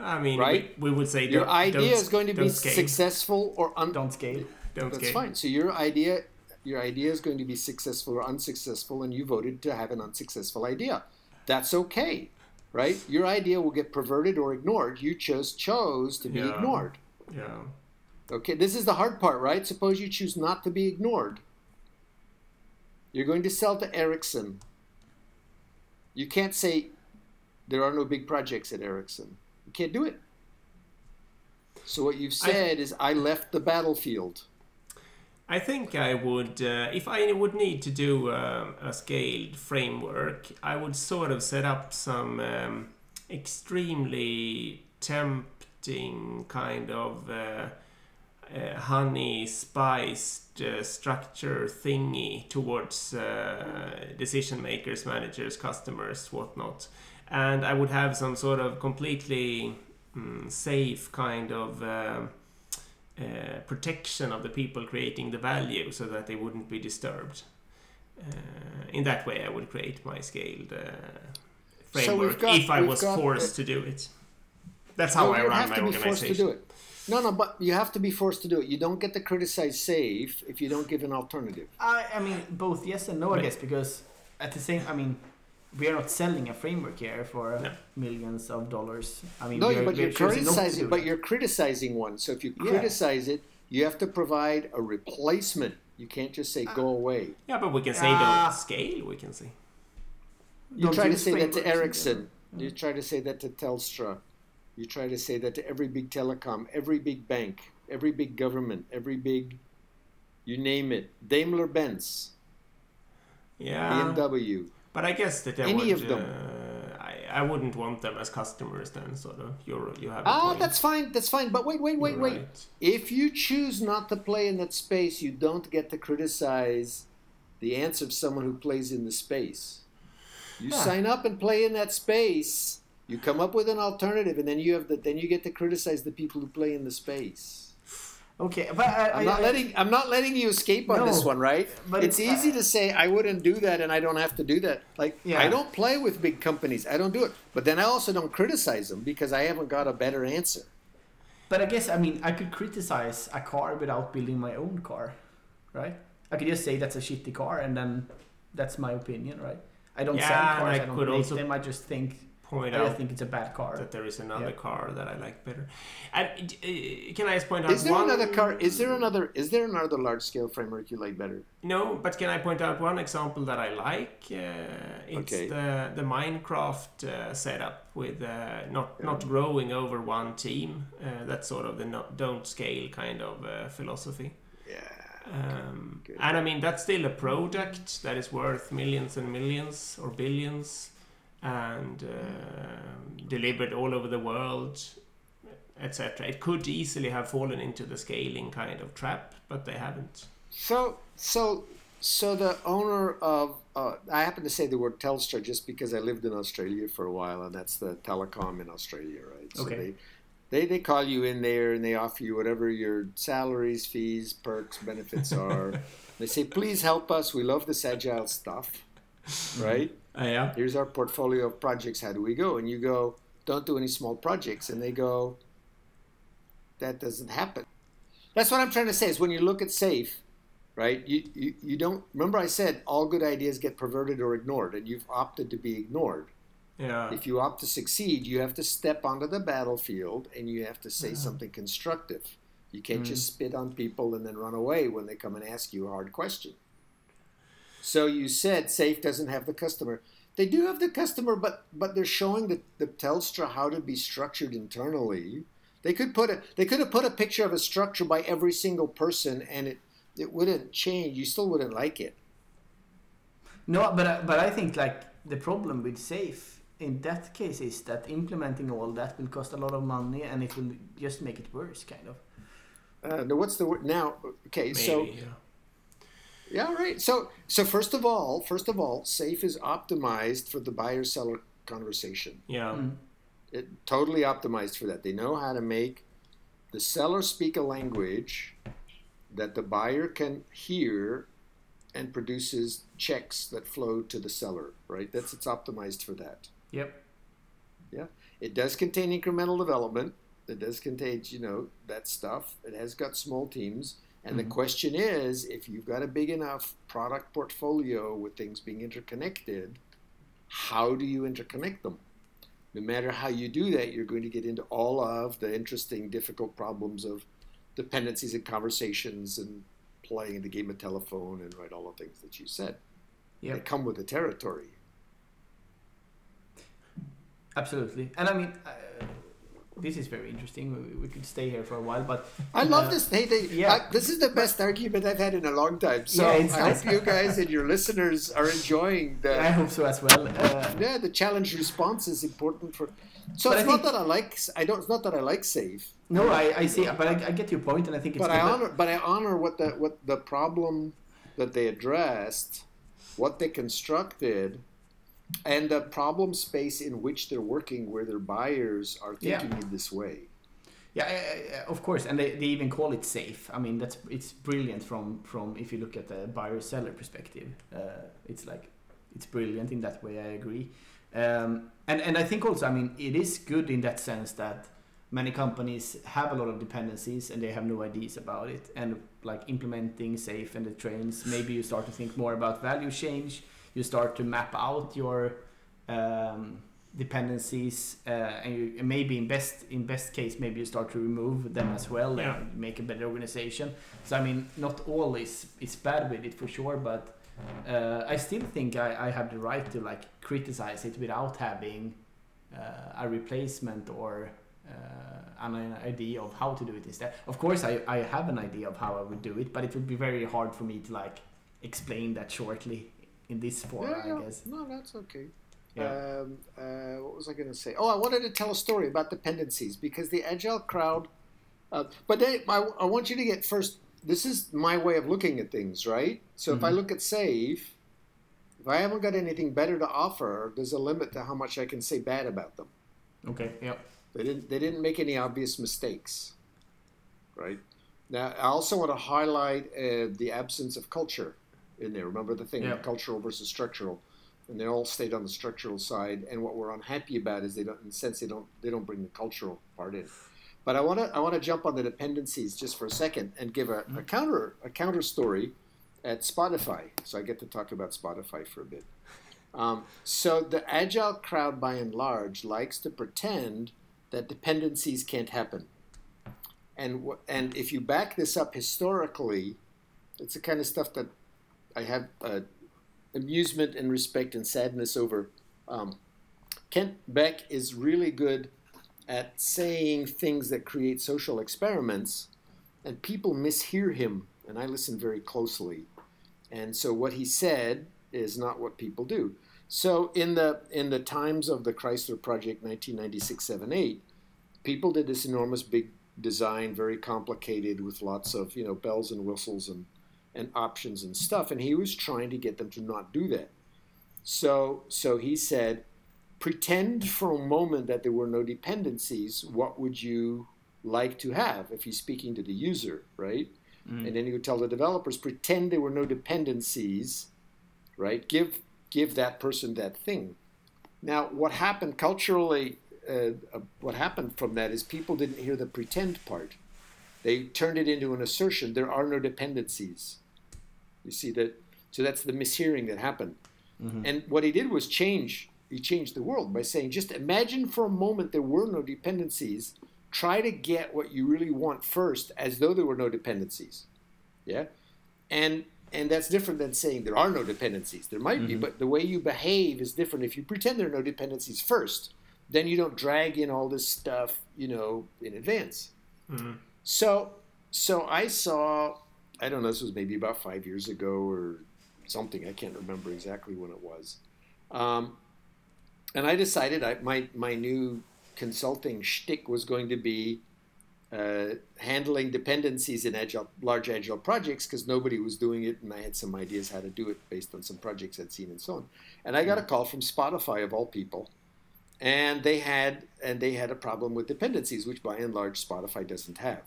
I mean, Right? we, we would say your idea is going to be successful or un- Don't scale. Don't that's fine so your idea your idea is going to be successful or unsuccessful and you voted to have an unsuccessful idea that's okay right your idea will get perverted or ignored you just chose to be Yeah. ignored Yeah. Okay, this is the hard part, right? Suppose you choose not to be ignored. You're going to sell to Ericsson. You can't say there are no big projects at Ericsson. You can't do it. So what you've I- said is I left the battlefield. I think I would, uh, if I would need to do um, a scaled framework, I would sort of set up some um, extremely tempting kind of uh, uh, honey spiced uh, structure thingy towards uh, decision makers, managers, customers, whatnot. And I would have some sort of completely mm, safe kind of. um uh, protection of the people creating the value so that they wouldn't be disturbed. Uh, in that way, I would create my scaled uh, we've framework got- if I was got, forced to do it. That's how No, I you run have my to be forced to organization. do it. No, no, but you have to be forced to do it. You don't get to criticize SAFe if you don't give an alternative. I, I mean, both yes and no, I guess, because at the same, I mean, we are not selling a framework here for No. millions of dollars. I mean, No, we are, but we you're are choosing not to criticizing. But you're criticizing one. So if you Yeah. criticize it, you have to provide a replacement. You can't just say go away. Yeah, but we can say Ah. don't scale. We can say. You Don't try to say that to frameworks in Ericsson. general. You try to say that to Telstra. You try to say that to every big telecom, every big bank, every big government, every big, you name it, Daimler Benz, Yeah, BMW. But I guess that I Any would, of them. Uh, I, I wouldn't want them as customers then. Sort of. You're you have. Ah, that's fine. That's fine. But wait, wait, wait, You're wait. right. If you choose not to play in that space, you don't get to criticize the answer of someone who plays in the space. You Yeah. sign up and play in that space. You come up with an alternative, and then you have the, then you get to criticize the people who play in the space. Okay, but I, I'm I, not I- letting I'm not letting you escape on No, this one, right? but it's it's- easy to say I wouldn't do that, and I don't have to do that. Like Yeah. I don't play with big companies. I don't do it. But then I also don't criticize them because I haven't got a better answer. But I guess I mean I could criticize a car without building my own car, right? I could just say that's a shitty car, and then that's my opinion, right? I don't Yeah, sell cars. I I, don't could make also them. I just think Point I out just think it's a bad car. that there is another Yeah. car that I like better. And uh, can I just point out Is there one? another car? Is there another? Is there another large scale framework you like better? No, but can I point out one example that I like? Uh, it's Okay. the the Minecraft uh, setup with uh, not not growing over one team. Uh, that's sort of the no, don't scale kind of uh, philosophy. Yeah. Um, good. and I mean that's still a product that is worth millions and millions or billions, and uh, delivered all over the world, etc. It could easily have fallen into the scaling kind of trap, but they haven't. So so so the owner of uh, I happen to say the word Telstra just because I lived in Australia for a while, and that's the telecom in Australia, right? So Okay. they They they call you in there and they offer you whatever your salaries, fees, perks, benefits are. they say, please help us. We love this agile stuff, right? Uh, yeah. Here's our portfolio of projects. How do we go? And you go, don't do any small projects. And they go, that doesn't happen. That's what I'm trying to say is when you look at SAFe, right, you, you, you don't, remember I said all good ideas get perverted or ignored, and you've opted to be ignored. Yeah. If you opt to succeed, you have to step onto the battlefield and you have to say Yeah. something constructive. You can't Mm. just spit on people and then run away when they come and ask you a hard question. So you said SAFe doesn't have the customer. They do have the customer, but but they're showing the, the Telstra how to be structured internally. They could put a they could have put a picture of a structure by every single person and it it wouldn't change. You still wouldn't like it. No, but I, but I think like the problem with SAFe in that case is that implementing all that will cost a lot of money and it will just make it worse, kind of. Uh, now what's the word now? Okay, Maybe, so yeah. Yeah, right. So, so first of all, first of all, SAFe is optimized for the buyer-seller conversation. Yeah. Mm. It totally optimized for that. They know how to make the seller speak a language that the buyer can hear and produces checks that flow to the seller. Right. That's it's optimized for that. Yep. Yeah. It does contain incremental development. It does contain, you know, that stuff. It has got small teams. And the Mhm. question is if you've got a big enough product portfolio with things being interconnected, how do you interconnect them? No matter how you do that, you're going to get into all of the interesting, difficult problems of dependencies and conversations and playing the game of telephone and right, all the things that you said. They come with the territory. Absolutely. And I mean, uh, this is very interesting. We, we could stay here for a while, but I love Uh, this. Hey, they, yeah. I- this is the best argument I've had in a long time. So Yeah, I hope you guys and your listeners are enjoying I hope so as well. Uh, yeah the challenge response is important for. So But I it's not think- that I like I don't. It's not that I like SAFe, no, I, I see, but I, I get your point, and I think it's but I that- honor but I honor what the what the problem that they addressed, what they constructed. And the problem space in which they're working, where their buyers are Yeah. thinking in this way. Yeah, of course, and they, they even call it SAFe. I mean, that's it's brilliant from from if you look at the buyer seller perspective. Uh, it's like it's brilliant in that way. I agree, um, and and I think also, I mean, it is good in that sense that many companies have a lot of dependencies and they have no ideas about it. And like implementing SAFe and the trains, maybe you start to think more about value change. You start to map out your um, dependencies, uh, and, you, maybe in best in best case, maybe you start to remove them as well Yeah. and make a better organization. So I mean, not all is is bad with it for sure, but uh, I still think I, I have the right to like criticize it without having uh, a replacement or uh, an idea of how to do it instead. Of course, I, I have an idea of how I would do it, but it would be very hard for me to like explain that shortly in this form, Yeah, yeah. I guess. No, that's okay. Yeah. Um, uh, what was I going to say? Oh, I wanted to tell a story about dependencies because the agile crowd. Uh, but they, I, I want you to get first. This is my way of looking at things, right? So if I Mhm. look at SAFe, if I haven't got anything better to offer, there's a limit to how much I can say bad about them. Okay. Yeah. They didn't. They didn't make any obvious mistakes, right? Now, I also want to highlight uh, the absence of culture in there. Remember the thing, Yeah. cultural versus structural, and they all stayed on the structural side. And what we're unhappy about is they don't, in a sense, they don't, they don't bring the cultural part in. But I want to, I want to jump on the dependencies just for a second and give a, a counter, a counter story at Spotify. So I get to talk about Spotify for a bit. Um, so the agile crowd, by and large, likes to pretend that dependencies can't happen. And and if you back this up historically, it's the kind of stuff that I have uh, amusement and respect and sadness over. Um, Kent Beck is really good at saying things that create social experiments, and people mishear him. And I listen very closely, and so what he said is not what people do. So in the in the times of the Chrysler Project, 1996, 7, 8, people did this enormous big design, very complicated, with lots of you know bells and whistles and and options and stuff. And he was trying to get them to not do that. So so he said, pretend for a moment that there were no dependencies. What would you like to have if he's speaking to the user, right? Mm. And then you would tell the developers, pretend there were no dependencies, right? Give give that person that thing. Now, what happened culturally? Uh, uh, what happened from that is people didn't hear the pretend part. They turned it into an assertion. There are no dependencies. You see that? So that's the mishearing that happened. Mm-hmm. And what he did was change. He changed the world by saying, just imagine for a moment there were no dependencies try to get what you really want first as though there were no dependencies yeah and and that's different than saying there are no dependencies there might mm-hmm. be but the way you behave is different if you pretend there are no dependencies first then you don't drag in all this stuff you know in advance mm-hmm. So so i saw i don't know this was maybe about five years ago or something. I can't remember exactly when it was. Um, and i decided I, my my new consulting shtick was going to be uh, handling dependencies in agile, large agile projects because nobody was doing it, and I had some ideas how to do it based on some projects I'd seen and so on. And I got a call from Spotify of all people, and they had and they had a problem with dependencies, which by and large Spotify doesn't have.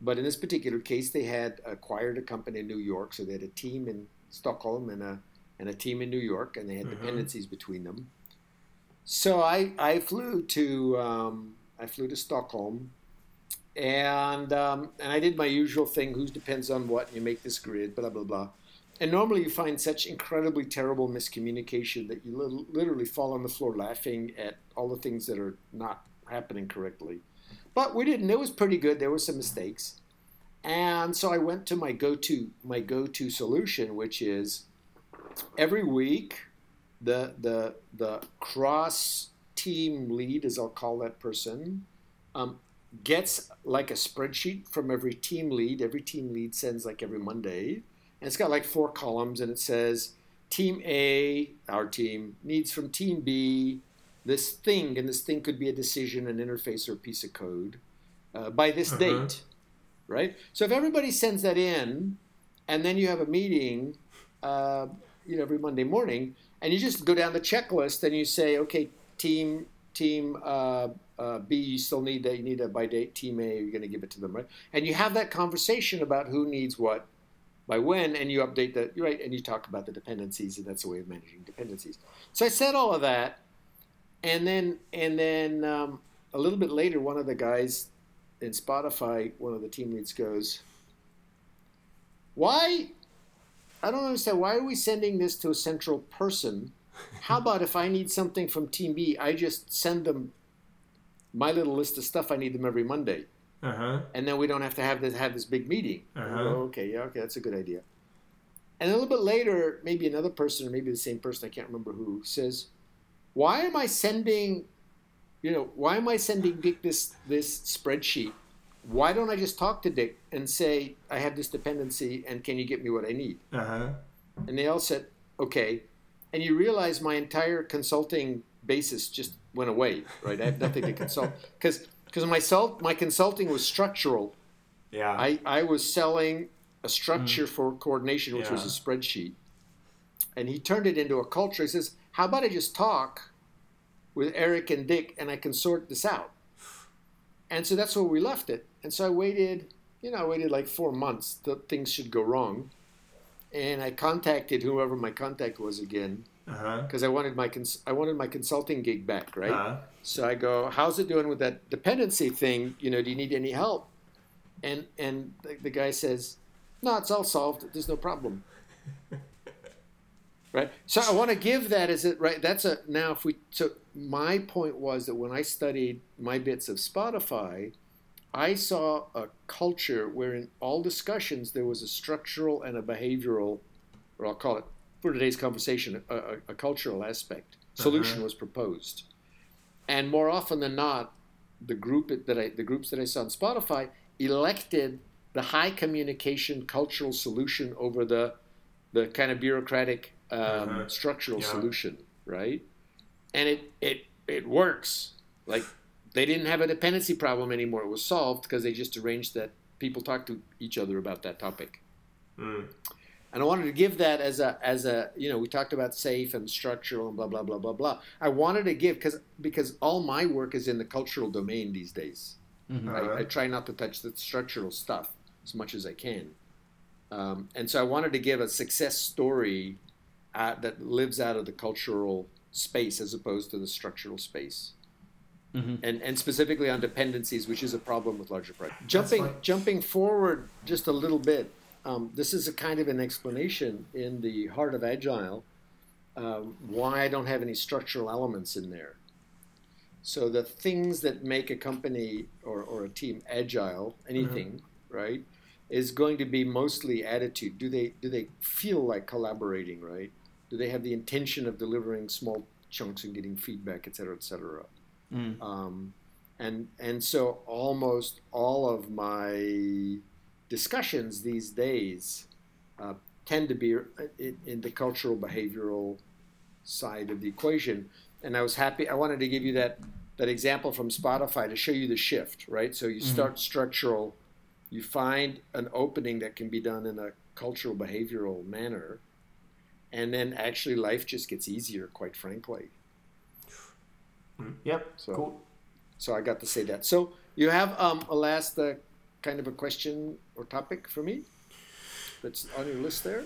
But in this particular case, they had acquired a company in New York, so they had a team in Stockholm and a and a team in New York, and they had mm-hmm. dependencies between them. So I, I flew to um, I flew to Stockholm, and um, and I did my usual thing. Who depends on what? You make this grid, blah blah blah. And normally you find such incredibly terrible miscommunication that you literally fall on the floor laughing at all the things that are not happening correctly. But we didn't. It was pretty good. There were some mistakes, and so I went to my go-to my go-to solution, which is every week the the the cross team lead, as I'll call that person, um, gets like a spreadsheet from every team lead. Every team lead sends like every Monday, and it's got like four columns, and it says Team A, our team, needs from Team B this thing, and this thing could be a decision, an interface, or a piece of code uh, by this uh-huh. date, right? So if everybody sends that in, and then you have a meeting, uh, you know, every Monday morning and you just go down the checklist and you say, okay, team team uh, uh, B, you still need that. You need that by date. Team A, you're going to give it to them, right? And you have that conversation about who needs what by when, and you update that, right? And you talk about the dependencies, and that's a way of managing dependencies. So I said all of that, and then and then um, a little bit later, one of the guys in Spotify, one of the team leads, goes, "Why I don't understand. Why are we sending this to a central person? How about if I need something from Team B, I just send them my little list of stuff I need them every Monday, uh-huh. and then we don't have to have this have this big meeting. Uh-huh. Oh, okay, yeah, okay, that's a good idea. And a little bit later, maybe another person, or maybe the same person, I can't remember who, says, "Why am I sending, you know, why am I sending Dick this this spreadsheet why don't I just talk to Dick and say, I have this dependency and can you get me what I need? Uh-huh. And they all said, okay. And you realize my entire consulting basis just went away, right? I have nothing to consult. Because because my, my consulting was structural. Yeah. I, I was selling a structure mm. for coordination, which yeah. was a spreadsheet. And he turned it into a culture. He says, how about I just talk with Eric and Dick and I can sort this out? And so that's where we left it. And so I waited, you know, I waited like four months that things should go wrong. And I contacted whoever my contact was again because uh-huh. I wanted my cons- I wanted my consulting gig back, right? Uh-huh. So I go, "How's it doing with that dependency thing? You know, do you need any help?" And and the, the guy says, "No, it's all solved. There's no problem." right. So I want to give that as it right. That's a now if we so my point was that when I studied my bits of Spotify, I saw a culture where in all discussions there was a structural and a behavioral, or I'll call it for today's conversation, a, a, a cultural aspect. Solution uh-huh. was proposed, and more often than not, the group that I, the groups that I saw on Spotify elected the high communication cultural solution over the the kind of bureaucratic um, uh-huh. structural yeah. solution, right? And it it it works. Like they didn't have a dependency problem anymore. It was solved because they just arranged that people talk to each other about that topic. Mm. And I wanted to give that as a as a you know we talked about SAFe and structural and blah blah blah blah blah. I wanted to give because because all my work is in the cultural domain these days. Mhm. Uh-huh. I, I try not to touch the structural stuff as much as I can. Um, and so I wanted to give a success story uh, that lives out of the cultural space as opposed to the structural space. Mhm. And, and specifically on dependencies, which is a problem with larger projects. Jumping, jumping forward just a little bit, um, this is a kind of an explanation in the heart of Agile um, why I don't have any structural elements in there. So the things that make a company or, or a team agile, anything, right, is going to be mostly attitude. Do they do they feel like collaborating, right? Do they have the intention of delivering small chunks and getting feedback, et cetera, et cetera? Mm. Um, and and so almost all of my discussions these days uh, tend to be in, in the cultural behavioral side of the equation. And I was happy. I wanted to give you that that example from Spotify to show you the shift, right? So you Mhm. start structural, you find an opening that can be done in a cultural behavioral manner, and then actually life just gets easier, quite frankly. Yep. So- Cool. So I got to say that. So you have um, a last uh, kind of a question or topic for me that's on your list there?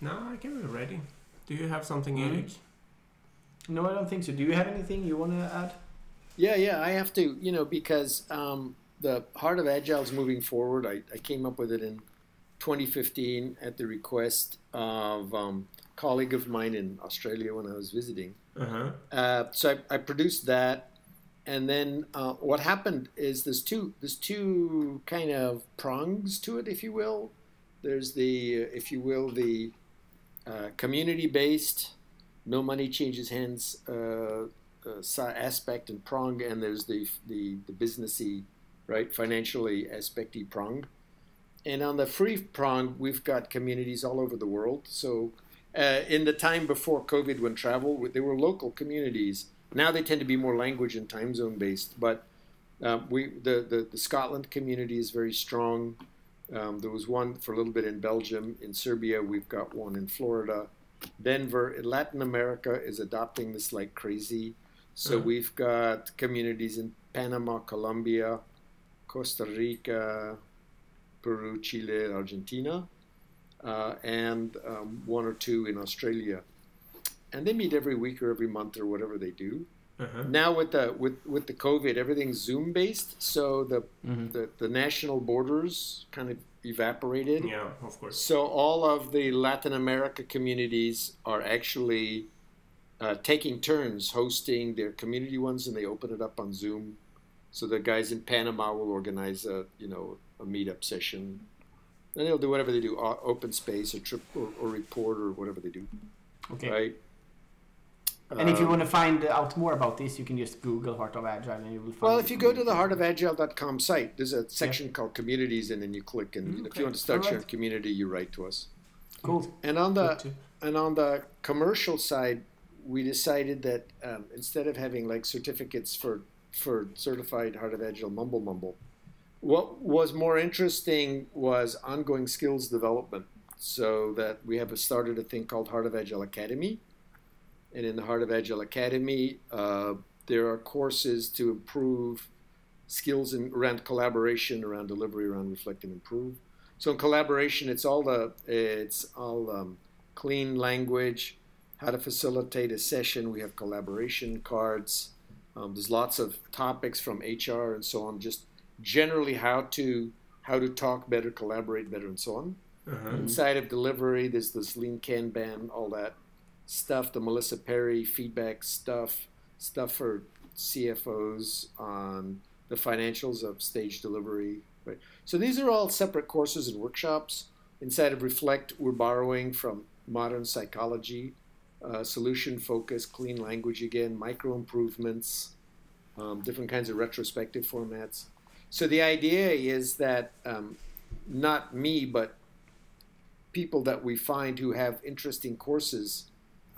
No, I can be ready. Do you have something, Mhm. Eric? No, I don't think so. Do you have anything you want to add? Yeah, yeah, I have to, you know, because um, the Heart of Agile is moving forward. I, I came up with it in 2015 at the request of um, a colleague of mine in Australia when I was visiting. Uh huh. Uh, so I, I produced that, and then uh, what happened is there's two there's two kind of prongs to it, if you will. There's the if you will the uh, community based, no money changes hands uh, uh, aspect and prong, and there's the the the businessy, right, financially aspecty prong. And on the free prong, we've got communities all over the world. So uh, in the time before COVID, when travel, they were local communities. Now they tend to be more language and time zone based. But uh, we, the, the the Scotland community is very strong. Um, there was one for a little bit in Belgium. In Serbia, we've got one in Florida. Denver, Latin America is adopting this like crazy. So Mhm. we've got communities in Panama, Colombia, Costa Rica, Peru, Chile, Argentina, uh, and um, one or two in Australia. And they meet every week or every month or whatever they do. Uh huh. Now with the with with the COVID, everything's Zoom based, so the Mm-hmm. the, the national borders kind of evaporated. Yeah, of course. So all of the Latin America communities are actually uh, taking turns hosting their community ones, and they open it up on Zoom. So the guys in Panama will organize a you know a meetup session, and they'll do whatever they do, open space or trip or, or report or whatever they do, Okay. right? And if you Um, want to find out more about this, you can just Google Heart of Agile and you will find. Well, if you go to the heartofagile.com site, there's a section called communities, and then you click, and know, if you want to start your community, you write to us. Cool. And on the and on the commercial side, we decided that um, instead of having like certificates for for certified Heart of Agile mumble mumble, what was more interesting was ongoing skills development. So that we have started a thing called Heart of Agile Academy, and in the Heart of Agile Academy, uh, there are courses to improve skills in, around collaboration, around delivery, around reflect and improve. So in collaboration, it's all the it's all um, clean language, how to facilitate a session. We have collaboration cards. Um, there's lots of topics from HR and so on. Just generally how to how to talk better, collaborate better, and so on. Uh-huh. Inside of delivery, there's this lean Kanban, all that stuff. The Melissa Perri feedback stuff, stuff for CFOs on the financials of stage delivery. Right. So these are all separate courses and workshops. Inside of Reflect, we're borrowing from modern psychology, uh, solution focus, clean language again, micro improvements, um, different kinds of retrospective formats. So the idea is that um, not me, but people that we find who have interesting courses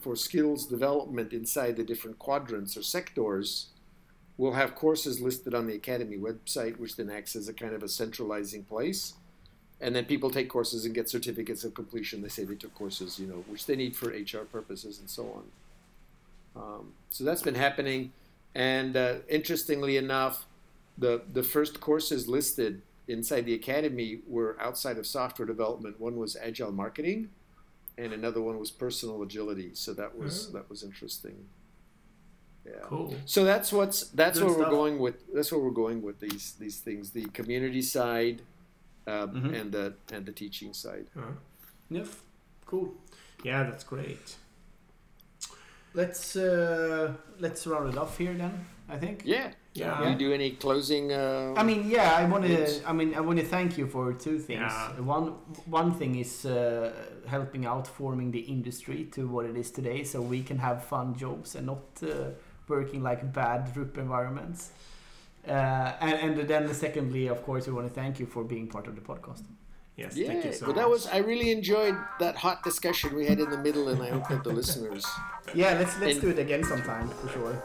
for skills development inside the different quadrants or sectors we'll have courses listed on the academy website which then acts as a kind of a centralizing place and then people take courses and get certificates of completion. They say they took courses, you know, which they need for HR purposes and so on. Um, so that's been happening, and uh, interestingly enough, the the first courses listed inside the academy were outside of software development. One was agile marketing, and another one was personal agility. So that was Oh. that was interesting. Yeah. Cool. So that's what's that's Good where we're going with that's where we're going with these these things the community side uh, Mhm. and the and the teaching side. Uh, Yeah, cool. yeah, that's great. Let's uh, let's round it off here then. I think. Yeah. Yeah. Do you do any closing? Uh, I mean, yeah, I want to. I mean, I want to thank you for two things. Yeah. One, one thing is uh, helping out forming the industry to what it is today, so we can have fun jobs and not uh, working like bad group environments. Uh, and, and then, secondly, of course, we want to thank you for being part of the podcast. Yes, yeah, thank you so but much. that was I really enjoyed that hot discussion we had in the middle, and I hope that the listeners. Yeah, let's let's And- do it again sometime for sure.